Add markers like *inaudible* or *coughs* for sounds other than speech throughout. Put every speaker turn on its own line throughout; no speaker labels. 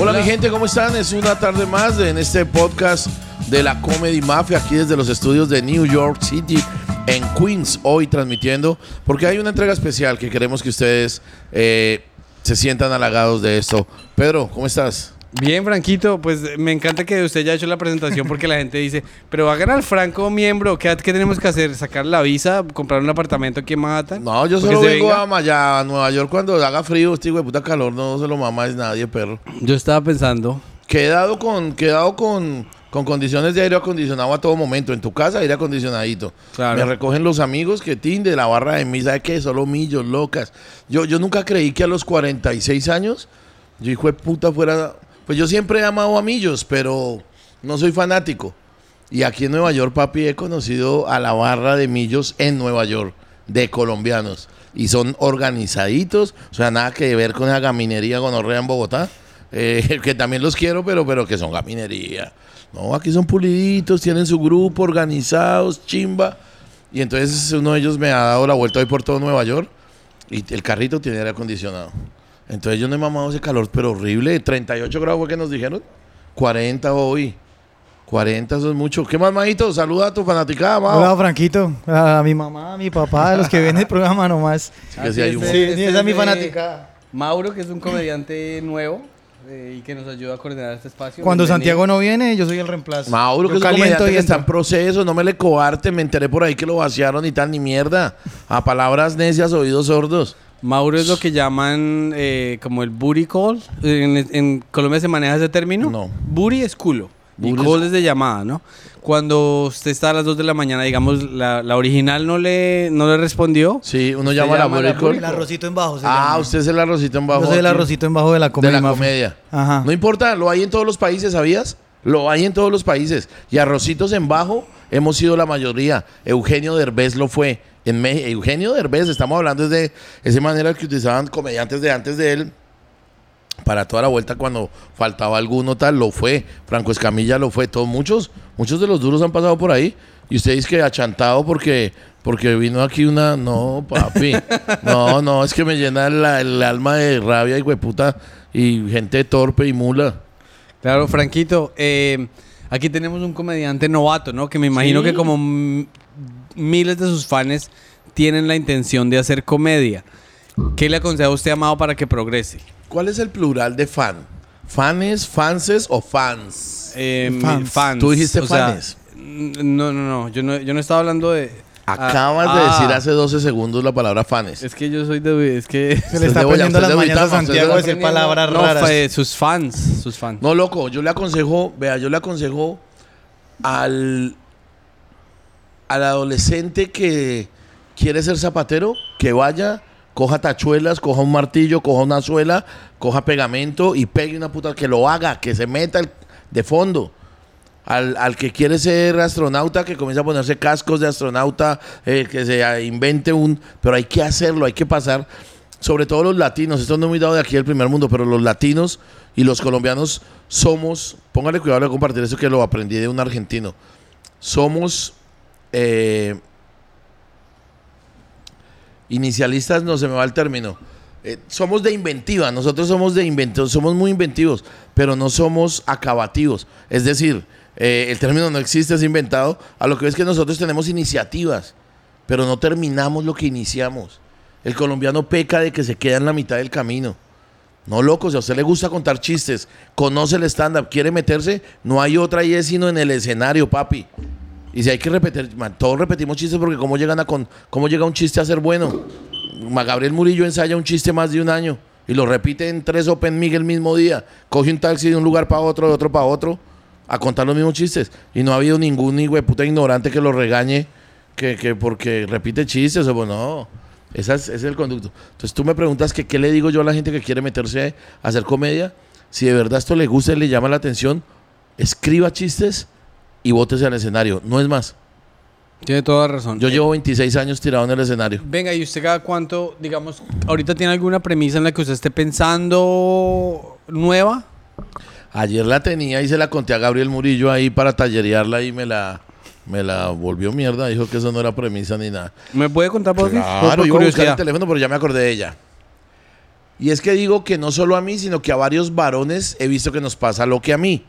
Hola mi gente, ¿cómo están? Es una tarde más en este podcast de la Comedy Mafia aquí desde los estudios de New York City en Queens, hoy transmitiendo, porque hay una entrega especial que queremos que ustedes eh, se sientan halagados de esto. Pedro, ¿cómo estás?
Bien, Franquito, pues me encanta que usted ya ha hecho la presentación porque la gente dice, pero va a ganar Franco miembro, ¿qué, qué tenemos que hacer? ¿Sacar la visa? ¿Comprar un apartamento aquí en Manhattan?
No, yo solo vengo
venga.
a, Maya- a Nueva York cuando haga frío, este de puta calor, no se lo mamáis nadie, perro.
Yo estaba pensando,
Quedado con, quedado con, con condiciones de aire acondicionado a todo momento. En tu casa, aire acondicionadito.
Claro.
Me recogen los amigos que tin de la barra de mí, ¿sabe qué? Solo millos, locas. Yo, yo nunca creí que a los 46 años, yo hijo de puta fuera... Pues yo siempre he amado a millos, pero no soy fanático. Y aquí en Nueva York, papi, he conocido a la barra de millos en Nueva York, de colombianos. Y son organizaditos, o sea, nada que ver con la gaminería gonorrea en Bogotá. eh, *laughs* que también los quiero, pero, pero que son gaminería. No, aquí son puliditos, tienen su grupo, organizados, chimba. Y entonces uno de ellos me ha dado la vuelta hoy por todo Nueva York y el carrito tiene aire acondicionado. Entonces yo no he mamado ese calor, pero horrible. 38 grados fue que nos dijeron. 40 hoy. 40, eso es mucho. ¿Qué más, majito? Saluda a tu fanaticada, Mao.
Hola, Franquito. A mi mamá, a mi papá, a los que ven el programa nomás.
Sí, que sí hay un-
Sí, esa es mi
de
fanática.
Mauro, que es un comediante nuevo eh, y que nos ayuda a coordinar este espacio.
Cuando
Bienvenido.
Santiago no viene, yo soy el reemplazo.
Mauro,
Yo
que es un
caliento
comediante
y
que está en proceso, no me le coarte, me enteré por ahí que lo vaciaron y tal, ni mierda. A palabras necias, oídos sordos.
Mauro es lo que llaman eh, como el booty call. En, en Colombia se maneja ese término.
No.
Booty es culo. Y
Booty
call
es-
es de llamada, ¿no? Cuando usted está a las 2 de la mañana, digamos, la, la original no le, no le respondió.
Sí, uno llama a la
llama a la
booty call.
El arrocito en bajo. se
Ah,
llama.
usted es el arrocito en bajo.
Yo soy el arrocito en bajo de la
de
comedia.
la
mafia.
comedia.
Ajá.
No importa, lo hay en todos los países, ¿sabías? Lo hay en todos los países. Y arrocitos en bajo hemos sido la mayoría. Eugenio Derbez lo fue. En Me- Eugenio Derbez, estamos hablando de esa manera que utilizaban comediantes de antes de él. Para toda la vuelta cuando faltaba alguno tal, lo fue. Franco Escamilla lo fue. Todos, muchos, muchos de los duros han pasado por ahí. Y usted dice que achantado porque, porque vino aquí una. No, papi. No, no, es que me llena la- el alma de rabia y hueputa. Y gente torpe y mula.
Claro, Franquito, eh, aquí tenemos un comediante novato, ¿no? Que me imagino que como miles de sus fans tienen la intención de hacer comedia. ¿Qué le aconseja usted, Amado, para que progrese?
¿Cuál es el plural de fan? ¿Fanes, fanses o fans?
Eh,
Fans.
fans.
Tú dijiste
o
fans.
no, no, no. Yo no, yo no estaba hablando de.
Acabas
Ah,
de
ah,
decir hace 12 segundos la palabra fanes.
Es que yo soy de. Es que.
Se le está poniendo las
de
mañanas a Santiago a decir palabras
no,
raras.
fue sus fans. Sus fans.
No, loco, yo le aconsejo, vea, yo le aconsejo al, al adolescente que quiere ser zapatero, que vaya, coja tachuelas, coja un martillo, coja una suela, coja pegamento y pegue una puta, que lo haga, que se meta de fondo. Al, al que quiere ser astronauta, que comienza a ponerse cascos de astronauta, eh, que se invente un... Pero hay que hacerlo, hay que pasar. Sobre todo los latinos, esto no es muy dado de aquí del primer mundo, pero los latinos y los colombianos somos... Póngale cuidado de compartir eso que lo aprendí de un argentino. Somos... eh, inicialistas, no se me va el término. Eh, somos de inventiva, nosotros somos de inventivos, somos muy inventivos, pero no somos acabativos. Es decir, eh, el término no existe, es inventado. A lo que es que nosotros tenemos iniciativas, pero no terminamos lo que iniciamos. El colombiano peca de que se queda en la mitad del camino. No, loco, si a usted le gusta contar chistes, conoce el stand-up, quiere meterse, no hay otra y es sino en el escenario, papi. Y si hay que repetir, man, todos repetimos chistes porque cómo llegan a cómo llega un chiste a ser bueno. Gabriel Murillo ensaya un chiste más de un año y lo repite en tres Open Mic el mismo día. Coge un taxi de un lugar para otro, de otro para otro, a contar los mismos chistes. Y no ha habido ningún hijo de puta ignorante que lo regañe que, que porque repite chistes o bueno, no. Ese es el conducto. Entonces tú me preguntas qué le digo yo a la gente que quiere meterse a hacer comedia. Si de verdad esto le gusta y le llama la atención, escriba chistes y bótese al escenario. No es más.
Tiene toda razón.
Yo
Eh,
llevo 26 años tirado en el escenario.
Venga, ¿y usted cada cuánto, digamos, ahorita tiene alguna premisa en la que usted esté pensando nueva?
Ayer la tenía y se la conté a Gabriel Murillo ahí para tallerearla y me la, me la volvió mierda. Dijo que eso no era premisa ni nada.
¿Me puede contar por,
Claro,
por
yo iba a buscar el teléfono, pero ya me acordé de ella. Y es que digo que no solo a mí, sino que a varios varones he visto que nos pasa lo que a mí.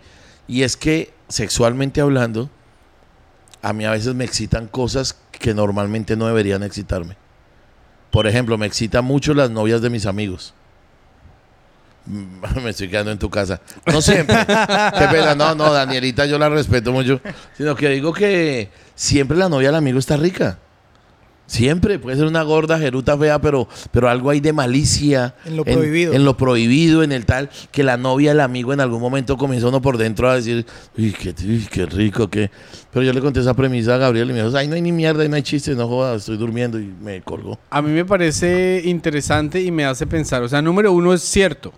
Y es que sexualmente hablando, a mí a veces me excitan cosas que normalmente no deberían excitarme. Por ejemplo, me excitan mucho las novias de mis amigos. *laughs* Me estoy quedando en tu casa. No siempre. Qué pena. No, no, Danielita, yo la respeto mucho. Sino que digo que siempre la novia del amigo está rica. Siempre. Puede ser una gorda, jeruta fea, pero, pero algo hay de malicia.
En lo prohibido.
En lo prohibido, en el tal, que la novia del amigo en algún momento comienza uno por dentro a decir, uy, qué, uy, qué rico, qué. Pero yo le conté esa premisa a Gabriel y me dijo, ay, no hay ni mierda, no hay chistes, no jodas, estoy durmiendo y me colgó.
A mí me parece interesante y me hace pensar. O sea, número uno es cierto.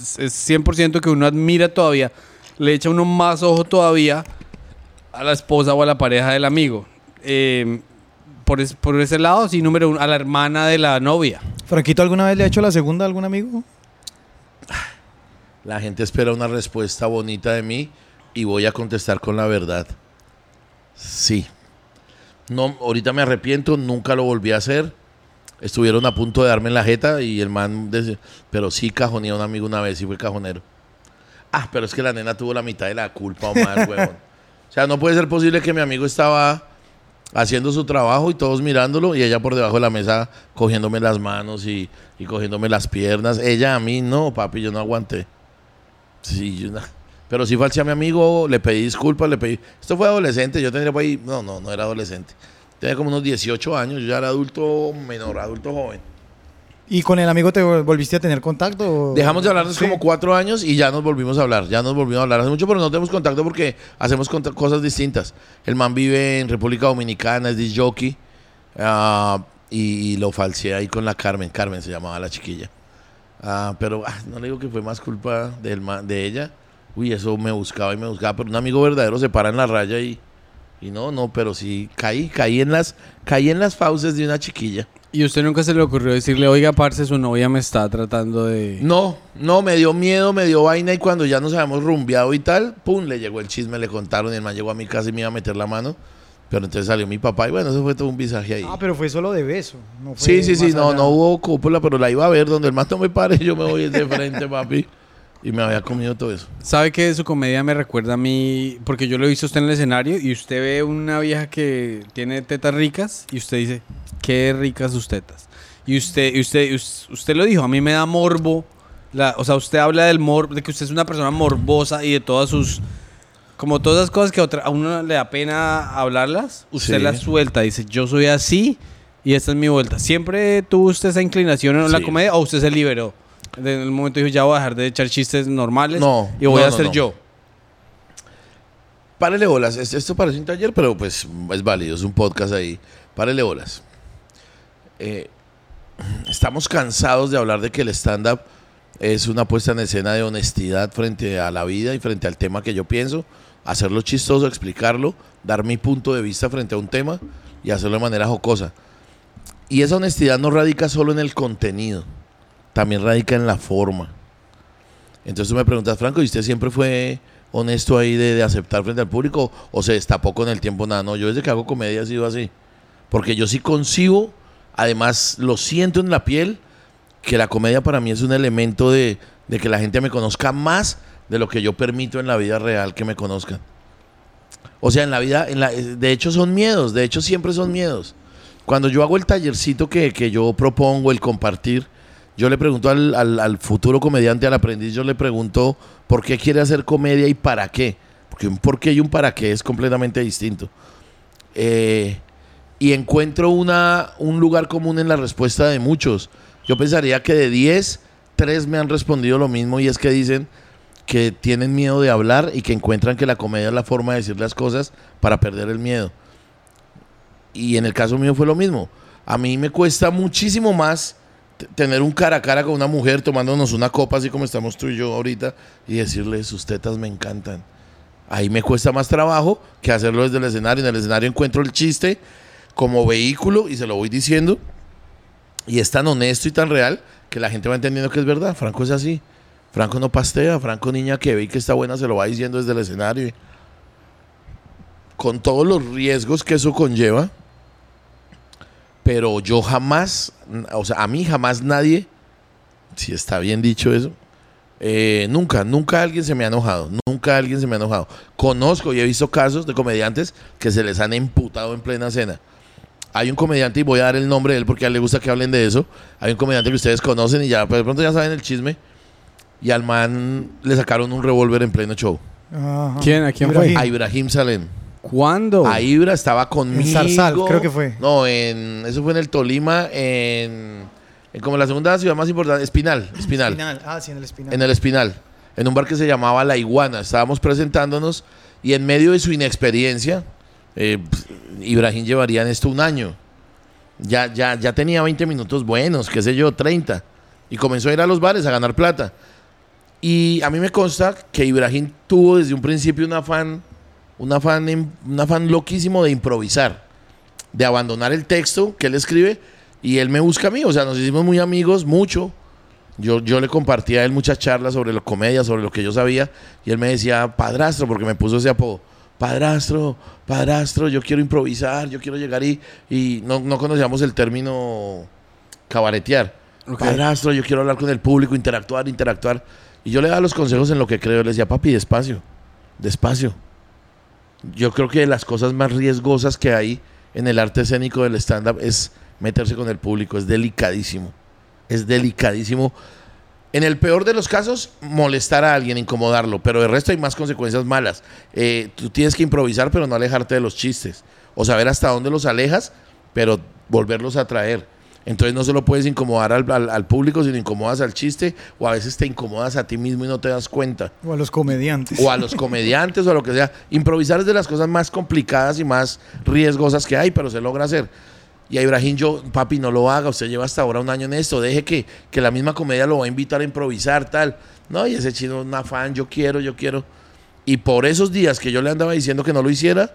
Es- Es 100% que uno admira todavía. Le echa uno más ojo todavía a la esposa o a la pareja del amigo. Eh, por, es- por ese lado, sí, número uno, a la hermana de la novia.
Franquito, ¿alguna vez le ha hecho la segunda a algún amigo?
La gente espera una respuesta bonita de mí y voy a contestar con la verdad. Sí. No, ahorita me arrepiento, nunca lo volví a hacer. Estuvieron a punto de darme en la jeta y el man, decía- pero sí cajonía a un amigo una vez y fue cajonero. Ah, pero es que la nena tuvo la mitad de la culpa, Omar, *laughs* huevón. O sea, no puede ser posible que mi amigo estaba haciendo su trabajo y todos mirándolo y ella por debajo de la mesa cogiéndome las manos y, y cogiéndome las piernas. Ella a mí no, papi, yo no aguanté. Sí, yo Pero sí falté a mi amigo, le pedí disculpas, le pedí... Esto fue adolescente, yo tendría por ahí... No, no, no era adolescente. Tenía como unos 18 años, yo ya era adulto menor, adulto joven.
¿Y con el amigo te vol- volviste a tener contacto? o-
Dejamos de hablarnos
Sí.
como cuatro años y ya nos volvimos a hablar. Ya nos volvimos a hablar hace mucho, pero no tenemos contacto porque hacemos cosas distintas. El man vive en República Dominicana, es disc jockey. ah, y, y lo falseé ahí con la Carmen. Carmen se llamaba la chiquilla. Ah, pero ah, no le digo que fue más culpa del man- de ella. Uy, eso me buscaba y me buscaba. Pero un amigo verdadero se para en la raya y, y no, no, pero sí caí, caí en las, caí en las fauces de una chiquilla.
Y usted nunca se le ocurrió decirle, oiga, parce, su novia me está tratando de...
No, no, me dio miedo, me dio vaina y cuando ya nos habíamos rumbeado y tal, pum, le llegó el chisme, le contaron y el man llegó a mi casa y me iba a meter la mano. Pero entonces salió mi papá y bueno, eso fue todo un visaje ahí.
Ah, pero fue solo de beso. no fue
sí, sí, sí, no,
allá.
no hubo cúpula, pero la iba a ver donde el man no me pare, yo me voy de frente, papi. Y me había comido todo eso.
¿Sabe que su comedia me recuerda a mí? Porque yo lo he visto usted en el escenario y usted ve una vieja que tiene tetas ricas y usted dice, qué ricas sus tetas. Y usted, y usted, us- usted lo dijo, a mí me da morbo. La, o sea, usted habla del morbo, de que usted es una persona morbosa y de todas sus... Como todas esas cosas que a otra- a uno le da pena hablarlas, usted
Sí.
las suelta. Dice, yo soy así y esta es mi vuelta. ¿Siempre tuvo usted esa inclinación en la
Sí.
comedia o usted se liberó? En el momento dijo, ya voy a dejar de echar chistes normales
No,
y voy
no,
a ser
no.
yo.
Párele bolas, Es- esto parece un taller, pero pues es válido, es un podcast ahí. Párele bolas. Eh, estamos cansados de hablar de que el stand-up es una puesta en escena de honestidad frente a la vida y frente al tema que yo pienso, hacerlo chistoso, explicarlo, dar mi punto de vista frente a un tema y hacerlo de manera jocosa. Y esa honestidad no radica solo en el contenido, también radica en la forma. Entonces tú me preguntas, Franco, ¿y usted siempre fue honesto ahí de, de aceptar frente al público o se destapó con el tiempo? Nada, no, yo desde que hago comedia he sido así. Porque yo sí concibo, además lo siento en la piel, que la comedia para mí es un elemento de, de que la gente me conozca más de lo que yo permito en la vida real que me conozcan. O sea, en la vida, la, de hecho son miedos, de hecho siempre son miedos. Cuando yo hago el tallercito que, que yo propongo, el compartir, yo le pregunto al, al- futuro comediante, al aprendiz, yo le pregunto por qué quiere hacer comedia y para qué. Porque un por qué y un para qué es completamente distinto. Eh, y encuentro una, un lugar común en la respuesta de muchos. Yo pensaría que de 10, 3 me han respondido lo mismo y es que dicen que tienen miedo de hablar y que encuentran que la comedia es la forma de decir las cosas para perder el miedo. Y en el caso mío fue lo mismo. A mí me cuesta muchísimo más tener un cara a cara con una mujer tomándonos una copa así como estamos tú y yo ahorita y decirle sus tetas me encantan. Ahí me cuesta más trabajo que hacerlo desde el escenario. En el escenario encuentro el chiste como vehículo y se lo voy diciendo. Y es tan honesto y tan real que la gente va entendiendo que es verdad. Franco es así. Franco no pastea. Franco, niña que ve y que está buena, se lo va diciendo desde el escenario. Con todos los riesgos que eso conlleva. Pero yo jamás, o sea, a mí jamás nadie si está bien dicho eso. Eh, nunca, nunca alguien se me ha enojado. Nunca alguien se me ha enojado. Conozco y he visto casos de comediantes que se les han emputado en plena cena. Hay un comediante, y voy a dar el nombre de él porque a él le gusta que hablen de eso. Hay un comediante que ustedes conocen y ya, pues de pronto ya saben el chisme. Y al man le sacaron un revólver en pleno show.
Ajá.
¿Quién? ¿A quién
Ibrahim.
fue?
A Ibrahim Salem.
¿Cuándo?
A Ibra estaba conmigo.
Zarzal, creo que fue.
No, en, eso fue en el Tolima, en, en como la segunda ciudad más importante, Espinal, Espinal,
Espinal. Ah, sí, en el espinal.
en el Espinal, en un bar que se llamaba La Iguana. Estábamos presentándonos y en medio de su inexperiencia, eh, Ibrahim llevaría en esto un año. Ya, ya, ya tenía 20 minutos buenos, qué sé yo, 30. Y comenzó a ir a los bares a ganar plata. Y a mí me consta que Ibrahim tuvo desde un principio un afán, un afán, un afán loquísimo de improvisar, de abandonar el texto que él escribe y él me busca a mí. O sea, nos hicimos muy amigos, mucho. Yo, yo le compartía a él muchas charlas sobre la comedia, sobre lo que yo sabía, y él me decía, padrastro, porque me puso ese apodo. Padrastro, padrastro, yo quiero improvisar, yo quiero llegar y, y no, no conocíamos el término cabaretear. Padrastro, yo quiero hablar con el público, interactuar, interactuar. Y yo le daba los consejos en lo que creo. Le decía, papi, despacio, despacio. Yo creo que las cosas más riesgosas que hay en el arte escénico del stand-up es meterse con el público. Es delicadísimo. Es delicadísimo. En el peor de los casos, molestar a alguien, incomodarlo, pero de resto hay más consecuencias malas. Eh, tú tienes que improvisar, pero no alejarte de los chistes. O saber hasta dónde los alejas, pero volverlos a traer. Entonces no solo puedes incomodar al, al- al público, sino incomodas al chiste, o a veces te incomodas a ti mismo y no te das cuenta.
O a los comediantes.
O a los comediantes o a lo que sea. Improvisar es de las cosas más complicadas y más riesgosas que hay, pero se logra hacer. Y a Ibrahim, yo, papi, no lo haga, usted lleva hasta ahora un año en esto, deje que, que la misma comedia lo va a invitar a improvisar, tal. No, y ese chino, un afán, yo quiero, yo quiero. Y por esos días que yo le andaba diciendo que no lo hiciera,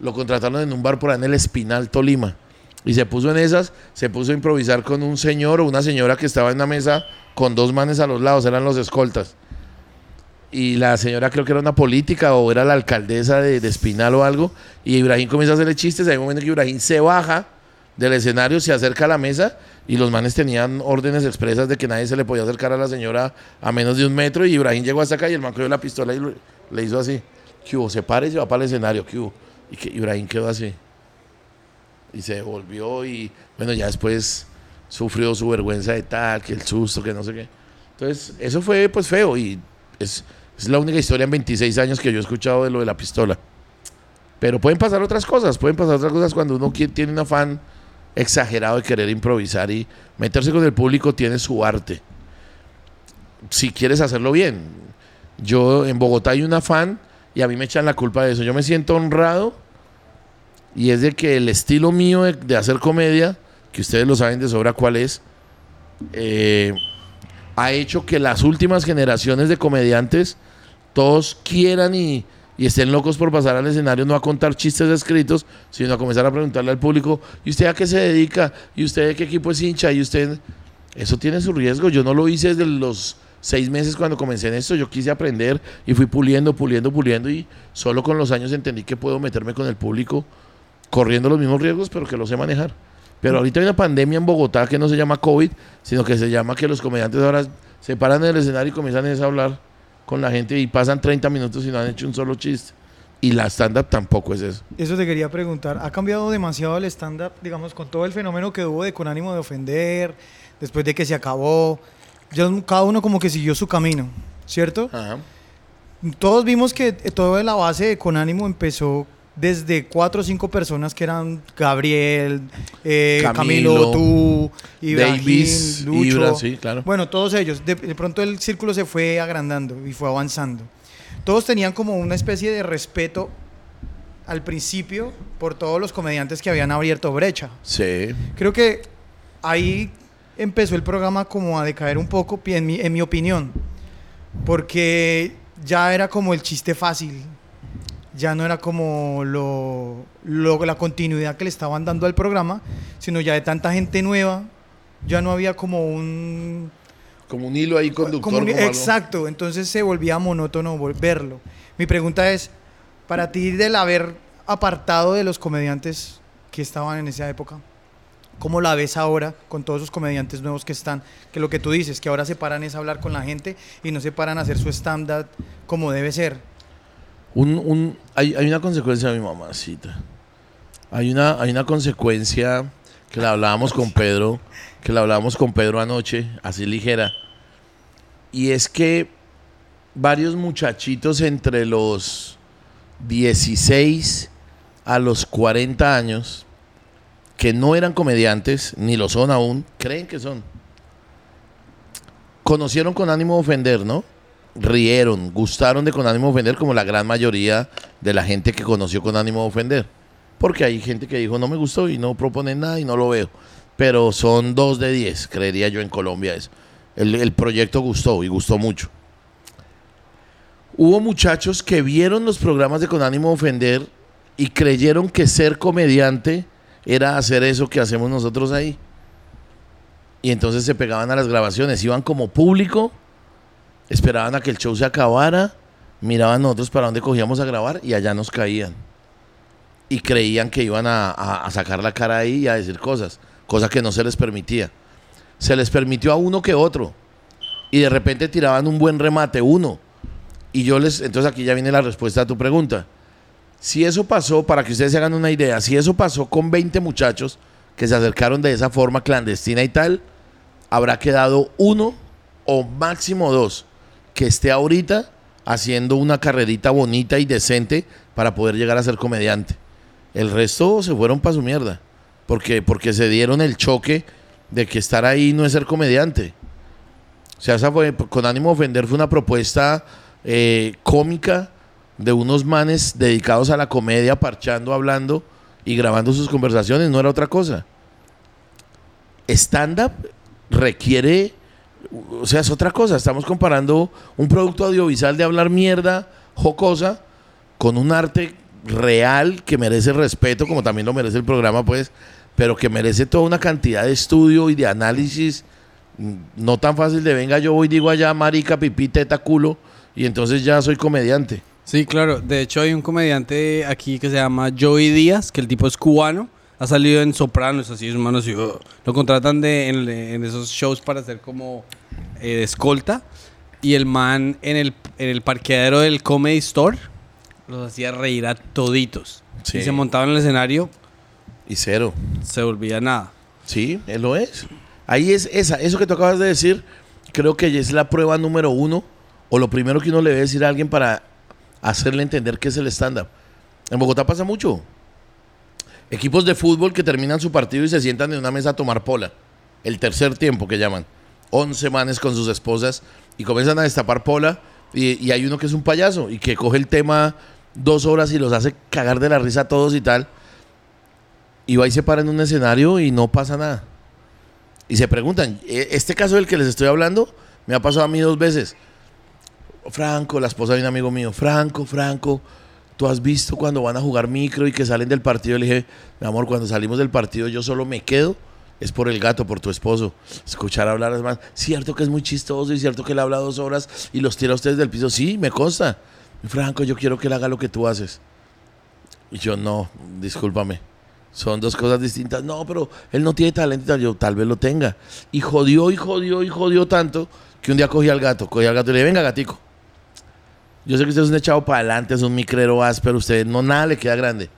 lo contrataron en un bar por ahí en el Espinal, Tolima. Y se puso en esas, se puso a improvisar con un señor o una señora que estaba en una mesa con dos manes a los lados, eran los escoltas. Y la señora creo que era una política o era la alcaldesa de, Espinal o algo. Y Ibrahim comienza a hacerle chistes. Hay un momento que Ibrahim se baja del escenario, se acerca a la mesa y los manes tenían órdenes expresas de que nadie se le podía acercar a la señora a menos de un metro. Y Ibrahim llegó hasta acá y el man cogió la pistola y le hizo así. ¿Qué hubo? Se para y se va para el escenario. ¿Qué hubo? Y Ibrahim quedó así. Y se devolvió y bueno, ya después sufrió su vergüenza de tal, que el susto, que no sé qué. Entonces, eso fue pues feo y es, es la única historia en 26 años que yo he escuchado de lo de la pistola. Pero pueden pasar otras cosas, pueden pasar otras cosas cuando uno tiene un afán exagerado de querer improvisar y meterse con el público tiene su arte. Si quieres hacerlo bien. Yo en Bogotá hay un afán y a mí me echan la culpa de eso. Yo me siento honrado y es de que el estilo mío de, hacer comedia, que ustedes lo saben de sobra cuál es, eh, ha hecho que las últimas generaciones de comediantes todos quieran y, y estén locos por pasar al escenario, no a contar chistes escritos, sino a comenzar a preguntarle al público, ¿y usted a qué se dedica? ¿Y usted de qué equipo es hincha? ¿Y usted? Eso tiene su riesgo. Yo no lo hice desde los seis meses cuando comencé en esto. Yo quise aprender y fui puliendo, puliendo, puliendo y solo con los años entendí que puedo meterme con el público corriendo los mismos riesgos, pero que lo sé manejar. Pero ahorita hay una pandemia en Bogotá que no se llama COVID, sino que se llama que los comediantes ahora se paran en el escenario y comienzan a hablar con la gente y pasan 30 minutos y no han hecho un solo chiste. Y la stand-up tampoco es eso.
Eso te quería preguntar. ¿Ha cambiado demasiado el stand-up, digamos, con todo el fenómeno que hubo de con ánimo de ofender, después de que se acabó? Ya cada uno como que siguió su camino, ¿cierto?
Ajá.
Todos vimos que eh, toda la base de Con Ánimo empezó desde cuatro o cinco personas que eran Gabriel, eh,
Camilo,
Camilo, tú, Ibrahim,
Davis,
Lucho.
Ibra, sí, claro.
Bueno, todos ellos. De, de pronto el círculo se fue agrandando y fue avanzando. Todos tenían como una especie de respeto al principio por todos los comediantes que habían abierto brecha.
Sí.
Creo que ahí empezó el programa como a decaer un poco, pi- en mi, en mi opinión, porque ya era como el chiste fácil, ya no era como lo, lo- la continuidad que le estaban dando al programa, sino ya de tanta gente nueva, ya no había como un...
Como un hilo ahí conductor.
como un-
como algo.
exacto, entonces se volvía monótono verlo. Mi pregunta es, para ti del haber apartado de los comediantes que estaban en esa época, ¿Cómo la ves ahora con todos esos comediantes nuevos que están? Que lo que tú dices, que ahora se paran es hablar con la gente y no se paran a hacer su stand-up como debe ser.
Un, un- hay, hay una consecuencia de mi mamacita. Hay una, hay una consecuencia que la hablábamos con Pedro, que la hablábamos con Pedro anoche, así ligera. Y es que varios muchachitos entre los 16 a los 40 años, que no eran comediantes, ni lo son aún, creen que son. Conocieron con ánimo de ofender, ¿no? Rieron, gustaron de con ánimo de ofender, como la gran mayoría de la gente que conoció con ánimo de ofender. Porque hay gente que dijo, no me gustó y no proponen nada y no lo veo. Pero son dos de diez, creería yo en Colombia eso. El, proyecto gustó y gustó mucho. Hubo muchachos que vieron los programas de con ánimo de ofender y creyeron que ser comediante era hacer eso que hacemos nosotros ahí. Y entonces se pegaban a las grabaciones, iban como público, esperaban a que el show se acabara, miraban nosotros para dónde cogíamos a grabar y allá nos caían. Y creían que iban a, sacar la cara ahí y a decir cosas, cosa que no se les permitía. Se les permitió a uno que otro. Y de repente tiraban un buen remate, uno. Y yo les, entonces aquí ya viene la respuesta a tu pregunta. Si eso pasó, para que ustedes se hagan una idea, si eso pasó con 20 muchachos que se acercaron de esa forma clandestina y tal, habrá quedado uno o máximo dos que esté ahorita haciendo una carrerita bonita y decente para poder llegar a ser comediante. El resto se fueron para su mierda, porque, porque se dieron el choque de que estar ahí no es ser comediante. O sea, esa fue, con ánimo de ofender, fue una propuesta eh, cómica de unos manes dedicados a la comedia, parchando, hablando y grabando sus conversaciones, no era otra cosa. Stand-up requiere, o sea, es otra cosa. Estamos comparando un producto audiovisual de hablar mierda jocosa con un arte real que merece respeto, como también lo merece el programa, pues, pero que merece toda una cantidad de estudio y de análisis. mm, No tan fácil de venga, yo voy, digo allá, marica, pipí, teta, culo, y entonces ya soy comediante.
Sí, claro. De hecho, hay un comediante aquí que se llama Joey Díaz, que el tipo es cubano. Ha salido en Sopranos, así sus manos y uh, lo contratan de, en, en esos shows para hacer como eh, de escolta. Y el man en el, en el parqueadero del Comedy Store los hacía reír a toditos.
Sí.
Y se montaba en el escenario,
Y cero.
se volvía nada.
Sí, él lo es. Ahí es esa, eso que tú acabas de decir, creo que es la prueba número uno, o lo primero que uno le debe decir a alguien para hacerle entender qué es el stand-up. En Bogotá pasa mucho. Equipos de fútbol que terminan su partido y se sientan en una mesa a tomar pola. El tercer tiempo que llaman. 11 manes con sus esposas y comienzan a destapar pola. Y, y hay uno que es un payaso y que coge el tema dos horas y los hace cagar de la risa a todos y tal. Y va y se para en un escenario y no pasa nada. Y se preguntan, "E- este caso del que les estoy hablando me ha pasado a mí dos veces. Franco, la esposa de un amigo mío, Franco, Franco, tú has visto cuando van a jugar micro y que salen del partido. Le dije, mi amor, cuando salimos del partido yo solo me quedo, es por el gato, por tu esposo. Escuchar hablar es más, cierto que es muy chistoso y cierto que él habla dos horas y los tira a ustedes del piso. Sí, me consta. Franco, yo quiero que él haga lo que tú haces. Y yo, no, discúlpame. Son dos cosas distintas. No, pero él no tiene talento. Yo tal vez lo tenga. Y jodió y jodió y jodió tanto que un día cogí al gato. Cogí al gato y le dije, venga, gatico. Yo sé que usted es un echado para adelante, es un micrero áspero. Usted no nada le queda grande.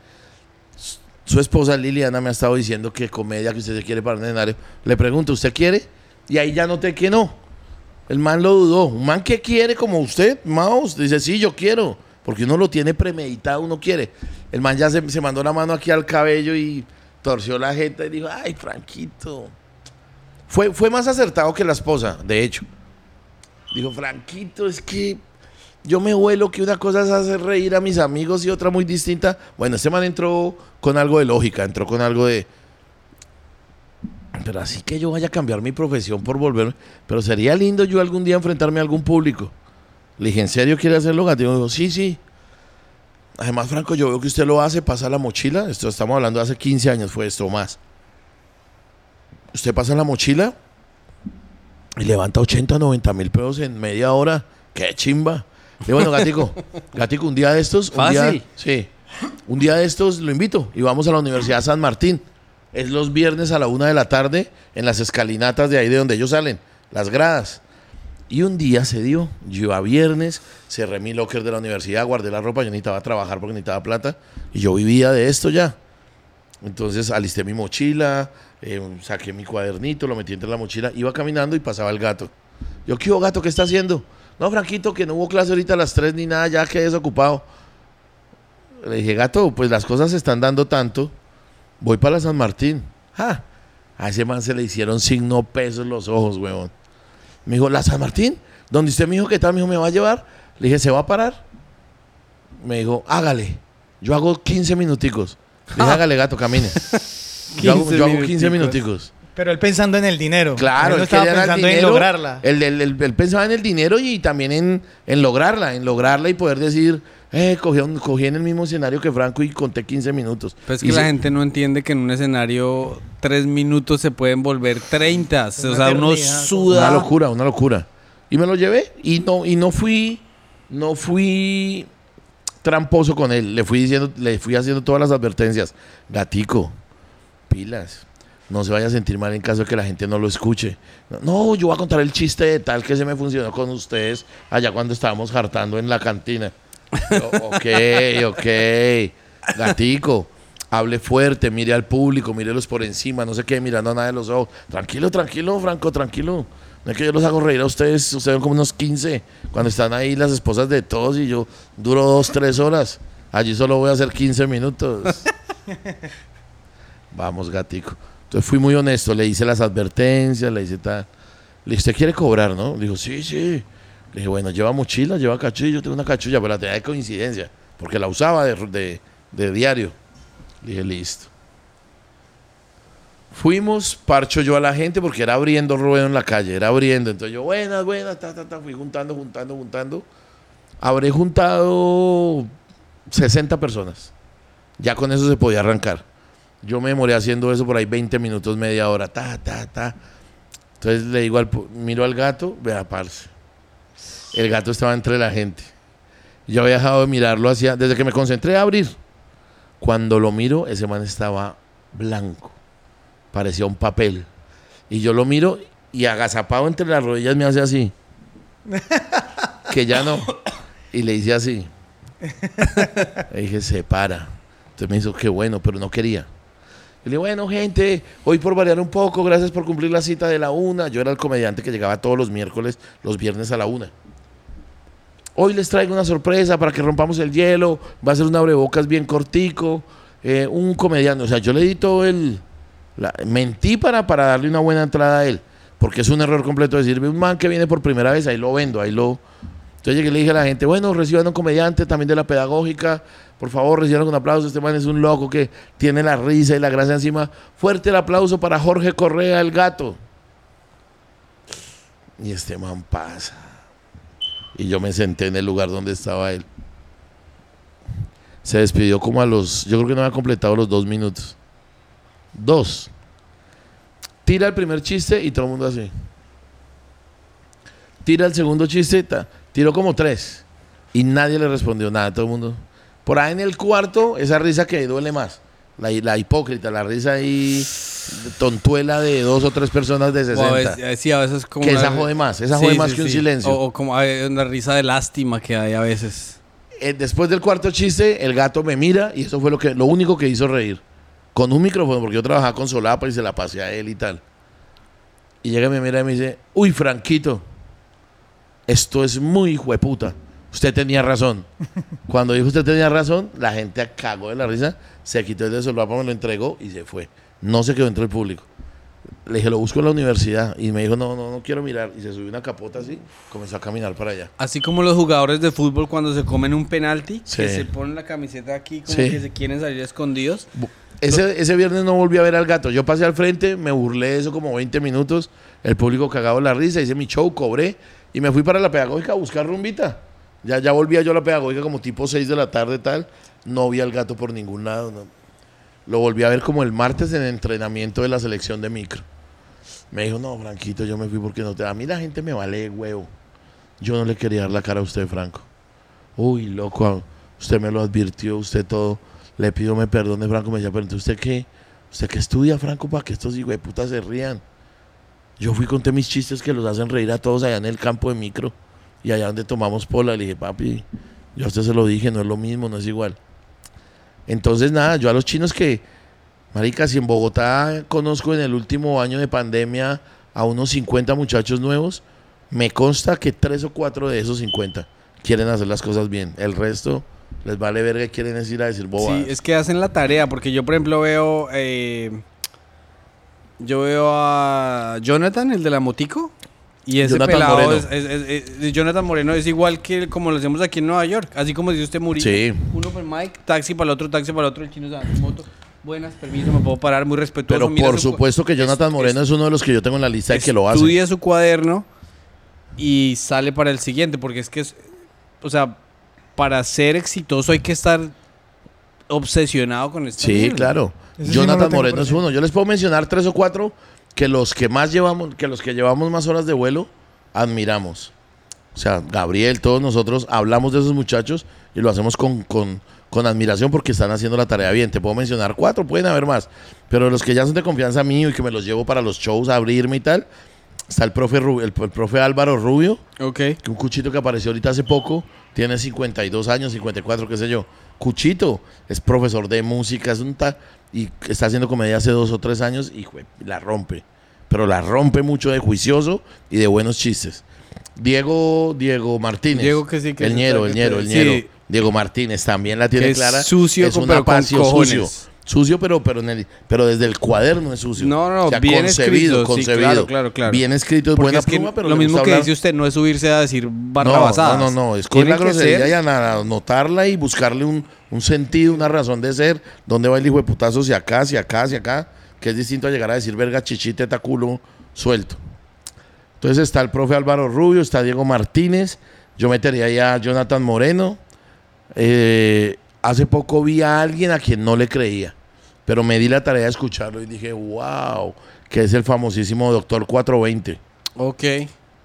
Su esposa Liliana me ha estado diciendo que comedia que usted se quiere para un escenario. Le pregunto, ¿usted quiere? Y ahí ya noté que no. El man lo dudó. Un man que quiere como usted, Maus, dice, sí, yo quiero. Porque uno lo tiene premeditado, uno quiere. El man ya se, se mandó la mano aquí al cabello y torció la jeta y dijo, ay, Franquito. Fue, fue más acertado que la esposa, de hecho. Dijo, Franquito, es que yo me vuelo que una cosa es hacer reír a mis amigos y otra muy distinta. Bueno, este man entró con algo de lógica, entró con algo de... Pero así que yo vaya a cambiar mi profesión por volverme... Pero sería lindo yo algún día enfrentarme a algún público. Le dije, ¿en serio quiere hacerlo? Gatino dijo, sí, sí. Además, Franco, yo veo que usted lo hace, pasa la mochila. Esto estamos hablando de hace 15 años, fue esto más. Usted pasa la mochila y levanta 80, 90 mil pesos en media hora. ¡Qué chimba! Y bueno, Gatico, Gatico, un día de estos. Un día,
Fácil.
sí. Un día de estos lo invito y vamos a la Universidad San Martín. es los viernes a la una de la tarde en las escalinatas de ahí de donde ellos salen, las gradas. Y un día se dio, yo a viernes cerré mi locker de la universidad, guardé la ropa, yo necesitaba trabajar porque necesitaba plata y yo vivía de esto ya. Entonces alisté mi mochila, eh, saqué mi cuadernito, lo metí entre la mochila, iba caminando y pasaba el gato. Yo, ¿qué hubo gato? ¿Qué está haciendo? No, Franquito, que no hubo clase ahorita a las 3 ni nada, ya que desocupado. Le dije, gato, pues las cosas se están dando tanto, voy para la San Martín. Ah, a ese man se le hicieron signo pesos los ojos, huevón. Me dijo, ¿la San Martín? ¿Dónde usted me dijo qué tal? Me dijo, ¿me va a llevar? Le dije, ¿se va a parar? Me dijo, hágale. Yo hago 15 minuticos. Le dije, *laughs* hágale, gato, camine. Yo hago,
15
yo hago 15
minuticos.
Pero él pensando en el dinero.
Claro,
Él no
él
estaba pensando en
dinero,
lograrla.
Él, él- él- él pensaba en el dinero y también en, en lograrla, en lograrla y poder decir, eh, cogí, un- cogí en el mismo escenario que Franco y conté 15 minutos.
Pues es
Y
que la
se-
gente no entiende que en un escenario tres minutos se pueden volver 30. O sea, uno suda.
Una locura, una locura. Y me lo llevé y no, y no fui, no fui tramposo con él. Le fui diciendo, le fui haciendo todas las advertencias. Gatico, pilas. No se vaya a sentir mal en caso de que la gente no lo escuche. No, yo voy a contar el chiste de tal que se me funcionó con ustedes allá cuando estábamos hartando en la cantina. Yo, *laughs* ok, ok. Gatico, hable fuerte, mire al público, mírelos por encima, no se quede mirando a nadie de los ojos. Tranquilo, tranquilo, Franco, tranquilo. No es que yo los hago reír a ustedes, ustedes son como unos 15, cuando están ahí las esposas de todos y yo duro dos, tres horas. Allí solo voy a hacer 15 minutos. *laughs* Vamos, gatico. Entonces fui muy honesto, le hice las advertencias, le hice tal. Le dije, ¿usted quiere cobrar, no? Dijo, sí, sí. Le dije, bueno, lleva mochila, lleva cachulla, yo tengo una cachulla, pero la tenía de coincidencia, porque la usaba de, de- de diario. Le dije, listo. Fuimos, parcho yo a la gente porque era abriendo ruedo en la calle, era abriendo. Entonces yo, buenas, buenas, ta, ta, ta, fui juntando, juntando, juntando. Habré juntado 60 personas. Ya con eso se podía arrancar. Yo me demoré haciendo eso por ahí 20 minutos, media hora, ta, ta, ta. Entonces le digo al, miro al gato, vea, parce. El gato estaba entre la gente. Yo había dejado de mirarlo hacia, desde que me concentré a abrir. Cuando lo miro, ese man estaba blanco. Parecía un papel. Y yo lo miro y agazapado entre las rodillas me hace así. *laughs* que ya no. Y le hice así. *laughs* Le dije, se para. Entonces me hizo, qué bueno, pero no quería. Y le bueno, gente, hoy por variar un poco, gracias por cumplir la cita de la una. Yo era el comediante que llegaba todos los miércoles, los viernes a la una. Hoy les traigo una sorpresa para que rompamos el hielo. Va a ser un abrebocas bien cortico. eh, un comediante. O sea, yo le di todo el. mentí para, para darle una buena entrada a él. Porque es un error completo decirme un man que viene por primera vez, ahí lo vendo, ahí lo. Entonces llegué y le dije a la gente, bueno, reciban un comediante también de la pedagógica. Por favor, reciban un aplauso. Este man es un loco que tiene la risa y la gracia encima. Fuerte el aplauso para Jorge Correa, el gato. Y este man pasa. Y yo me senté en el lugar donde estaba él. Se despidió como a los. Yo creo que no había completado los dos minutos. Dos. Tira el primer chiste y todo el mundo así. Tira el segundo chiste, tiró como tres. Y nadie le respondió nada, todo el mundo. Por ahí en el cuarto, esa risa que duele más. La, la hipócrita, la risa ahí tontuela de dos o tres personas de 60.
O a veces- sí, a veces como
Que
una-
esa jode más, esa jode más que un silencio.
O, o como una risa de lástima que hay a veces.
Eh, después del cuarto chiste, el gato me mira y eso fue lo, que, lo único que hizo reír. Con un micrófono, porque yo trabajaba con solapa y se la pasé a él y tal. Y llega y me mira y me dice, uy, Franquito, esto es muy hueputa. Usted tenía razón. Cuando dijo usted tenía razón, la gente cagó de la risa, se quitó el de solapa, me lo entregó y se fue. No se quedó entre el público. Le dije, lo busco en la universidad. Y me dijo, no, no, no quiero mirar. Y se subió una capota así, comenzó a caminar para allá.
Así como los jugadores de fútbol cuando se comen un penalti, que se ponen la camiseta aquí como
Sí.
que se quieren salir escondidos.
Ese, ese viernes no volví a ver al gato. Yo pasé al frente, me burlé de eso como 20 minutos. El público cagado de la risa, hice mi show, cobré y me fui para la pedagógica a buscar rumbita. Ya, ya volvía yo a la pedagógica como tipo 6 de la tarde tal. No vi al gato por ningún lado. no. Lo volví a ver como el martes en el entrenamiento de la selección de micro. Me dijo, no, Franquito, yo me fui porque no te... A mí la gente me vale huevo. Yo no le quería dar la cara a usted, Franco. Uy, loco, usted me lo advirtió, usted todo. Le pido me perdone, Franco. Me decía, pero usted qué? ¿Usted qué estudia, Franco, para que estos hijos de puta se rían? Yo fui conté mis chistes que los hacen reír a todos allá en el campo de micro y allá donde tomamos pola. Le dije, papi, yo a usted se lo dije, no es lo mismo, no es igual. Entonces, nada, yo a los chinos que, marica, si en Bogotá conozco en el último año de pandemia a unos 50 muchachos nuevos, me consta que tres o cuatro de esos 50 quieren hacer las cosas bien. El resto les vale ver que quieren decir a decir bobadas.
Sí, es que hacen la tarea, porque yo, por ejemplo, veo. eh, yo veo a Jonathan, el de la motico. Y ese
Jonathan
pelado
Moreno.
es, es- es- es- Jonathan Moreno es igual que como lo hacemos aquí en Nueva York. Así como dice usted Murillo.
Sí.
Uno por Mike, taxi para el otro, taxi para el otro, el chino se moto. Buenas, permiso, me puedo parar, muy respetuoso.
Pero
mira
por
su-
supuesto que Jonathan Moreno es uno de los que yo tengo en la lista de que lo hace.
Estudia su cuaderno y sale para el siguiente, porque es que es, o sea, para ser exitoso hay que estar obsesionado con esta
Sí,
mierda.
claro.
Ese sí no lo
Jonathan Moreno es uno. Yo les puedo mencionar tres o cuatro que los que más llevamos, que los que llevamos más horas de vuelo, admiramos. O sea, Gabriel, todos nosotros hablamos de esos muchachos y lo hacemos con, con, con admiración porque están haciendo la tarea bien. Te puedo mencionar cuatro, pueden haber más. Pero los que ya son de confianza mío y que me los llevo para los shows a abrirme y tal, está el profe, el profe Álvaro Rubio,
Ok.
que un cuchito que apareció ahorita hace poco, tiene 52 años, 54, qué sé yo. Cuchito es profesor de música, es un ta y está haciendo comedia hace dos o tres años y jue- la rompe. Pero la rompe mucho de juicioso y de buenos chistes. Diego, Diego Martínez.
Diego que sí, que
el ñero, el ñero, el
sí.
ñero. Diego Martínez también la tiene
Que es
clara.
sucio,
es una
pero
pasión, sucio. Sucio, pero, pero, en el- pero desde el cuaderno es sucio.
No, no,
O sea,
bien
concebido,
escrito, sí,
concebido.
claro, claro, claro.
Bien escrito, es
Porque
buena
es que
pluma, pero
lo mismo que
hablar-
dice usted no es subirse a decir
no,
barrabasadas.
no, no, no, es con la grosería
ser-
y anotarla y buscarle un, un sentido, una razón de ser. ¿Dónde va el hijo de putazo? Si acá, si acá, si acá. Que es distinto a llegar a decir verga, chichite, taculo, suelto. Entonces está el profe Álvaro Rubio, está Diego Martínez. Yo metería ahí a Jonathan Moreno. Eh, hace poco vi a alguien a quien no le creía. Pero me di la tarea de escucharlo y dije, wow, que es el famosísimo Doctor 420
Ok.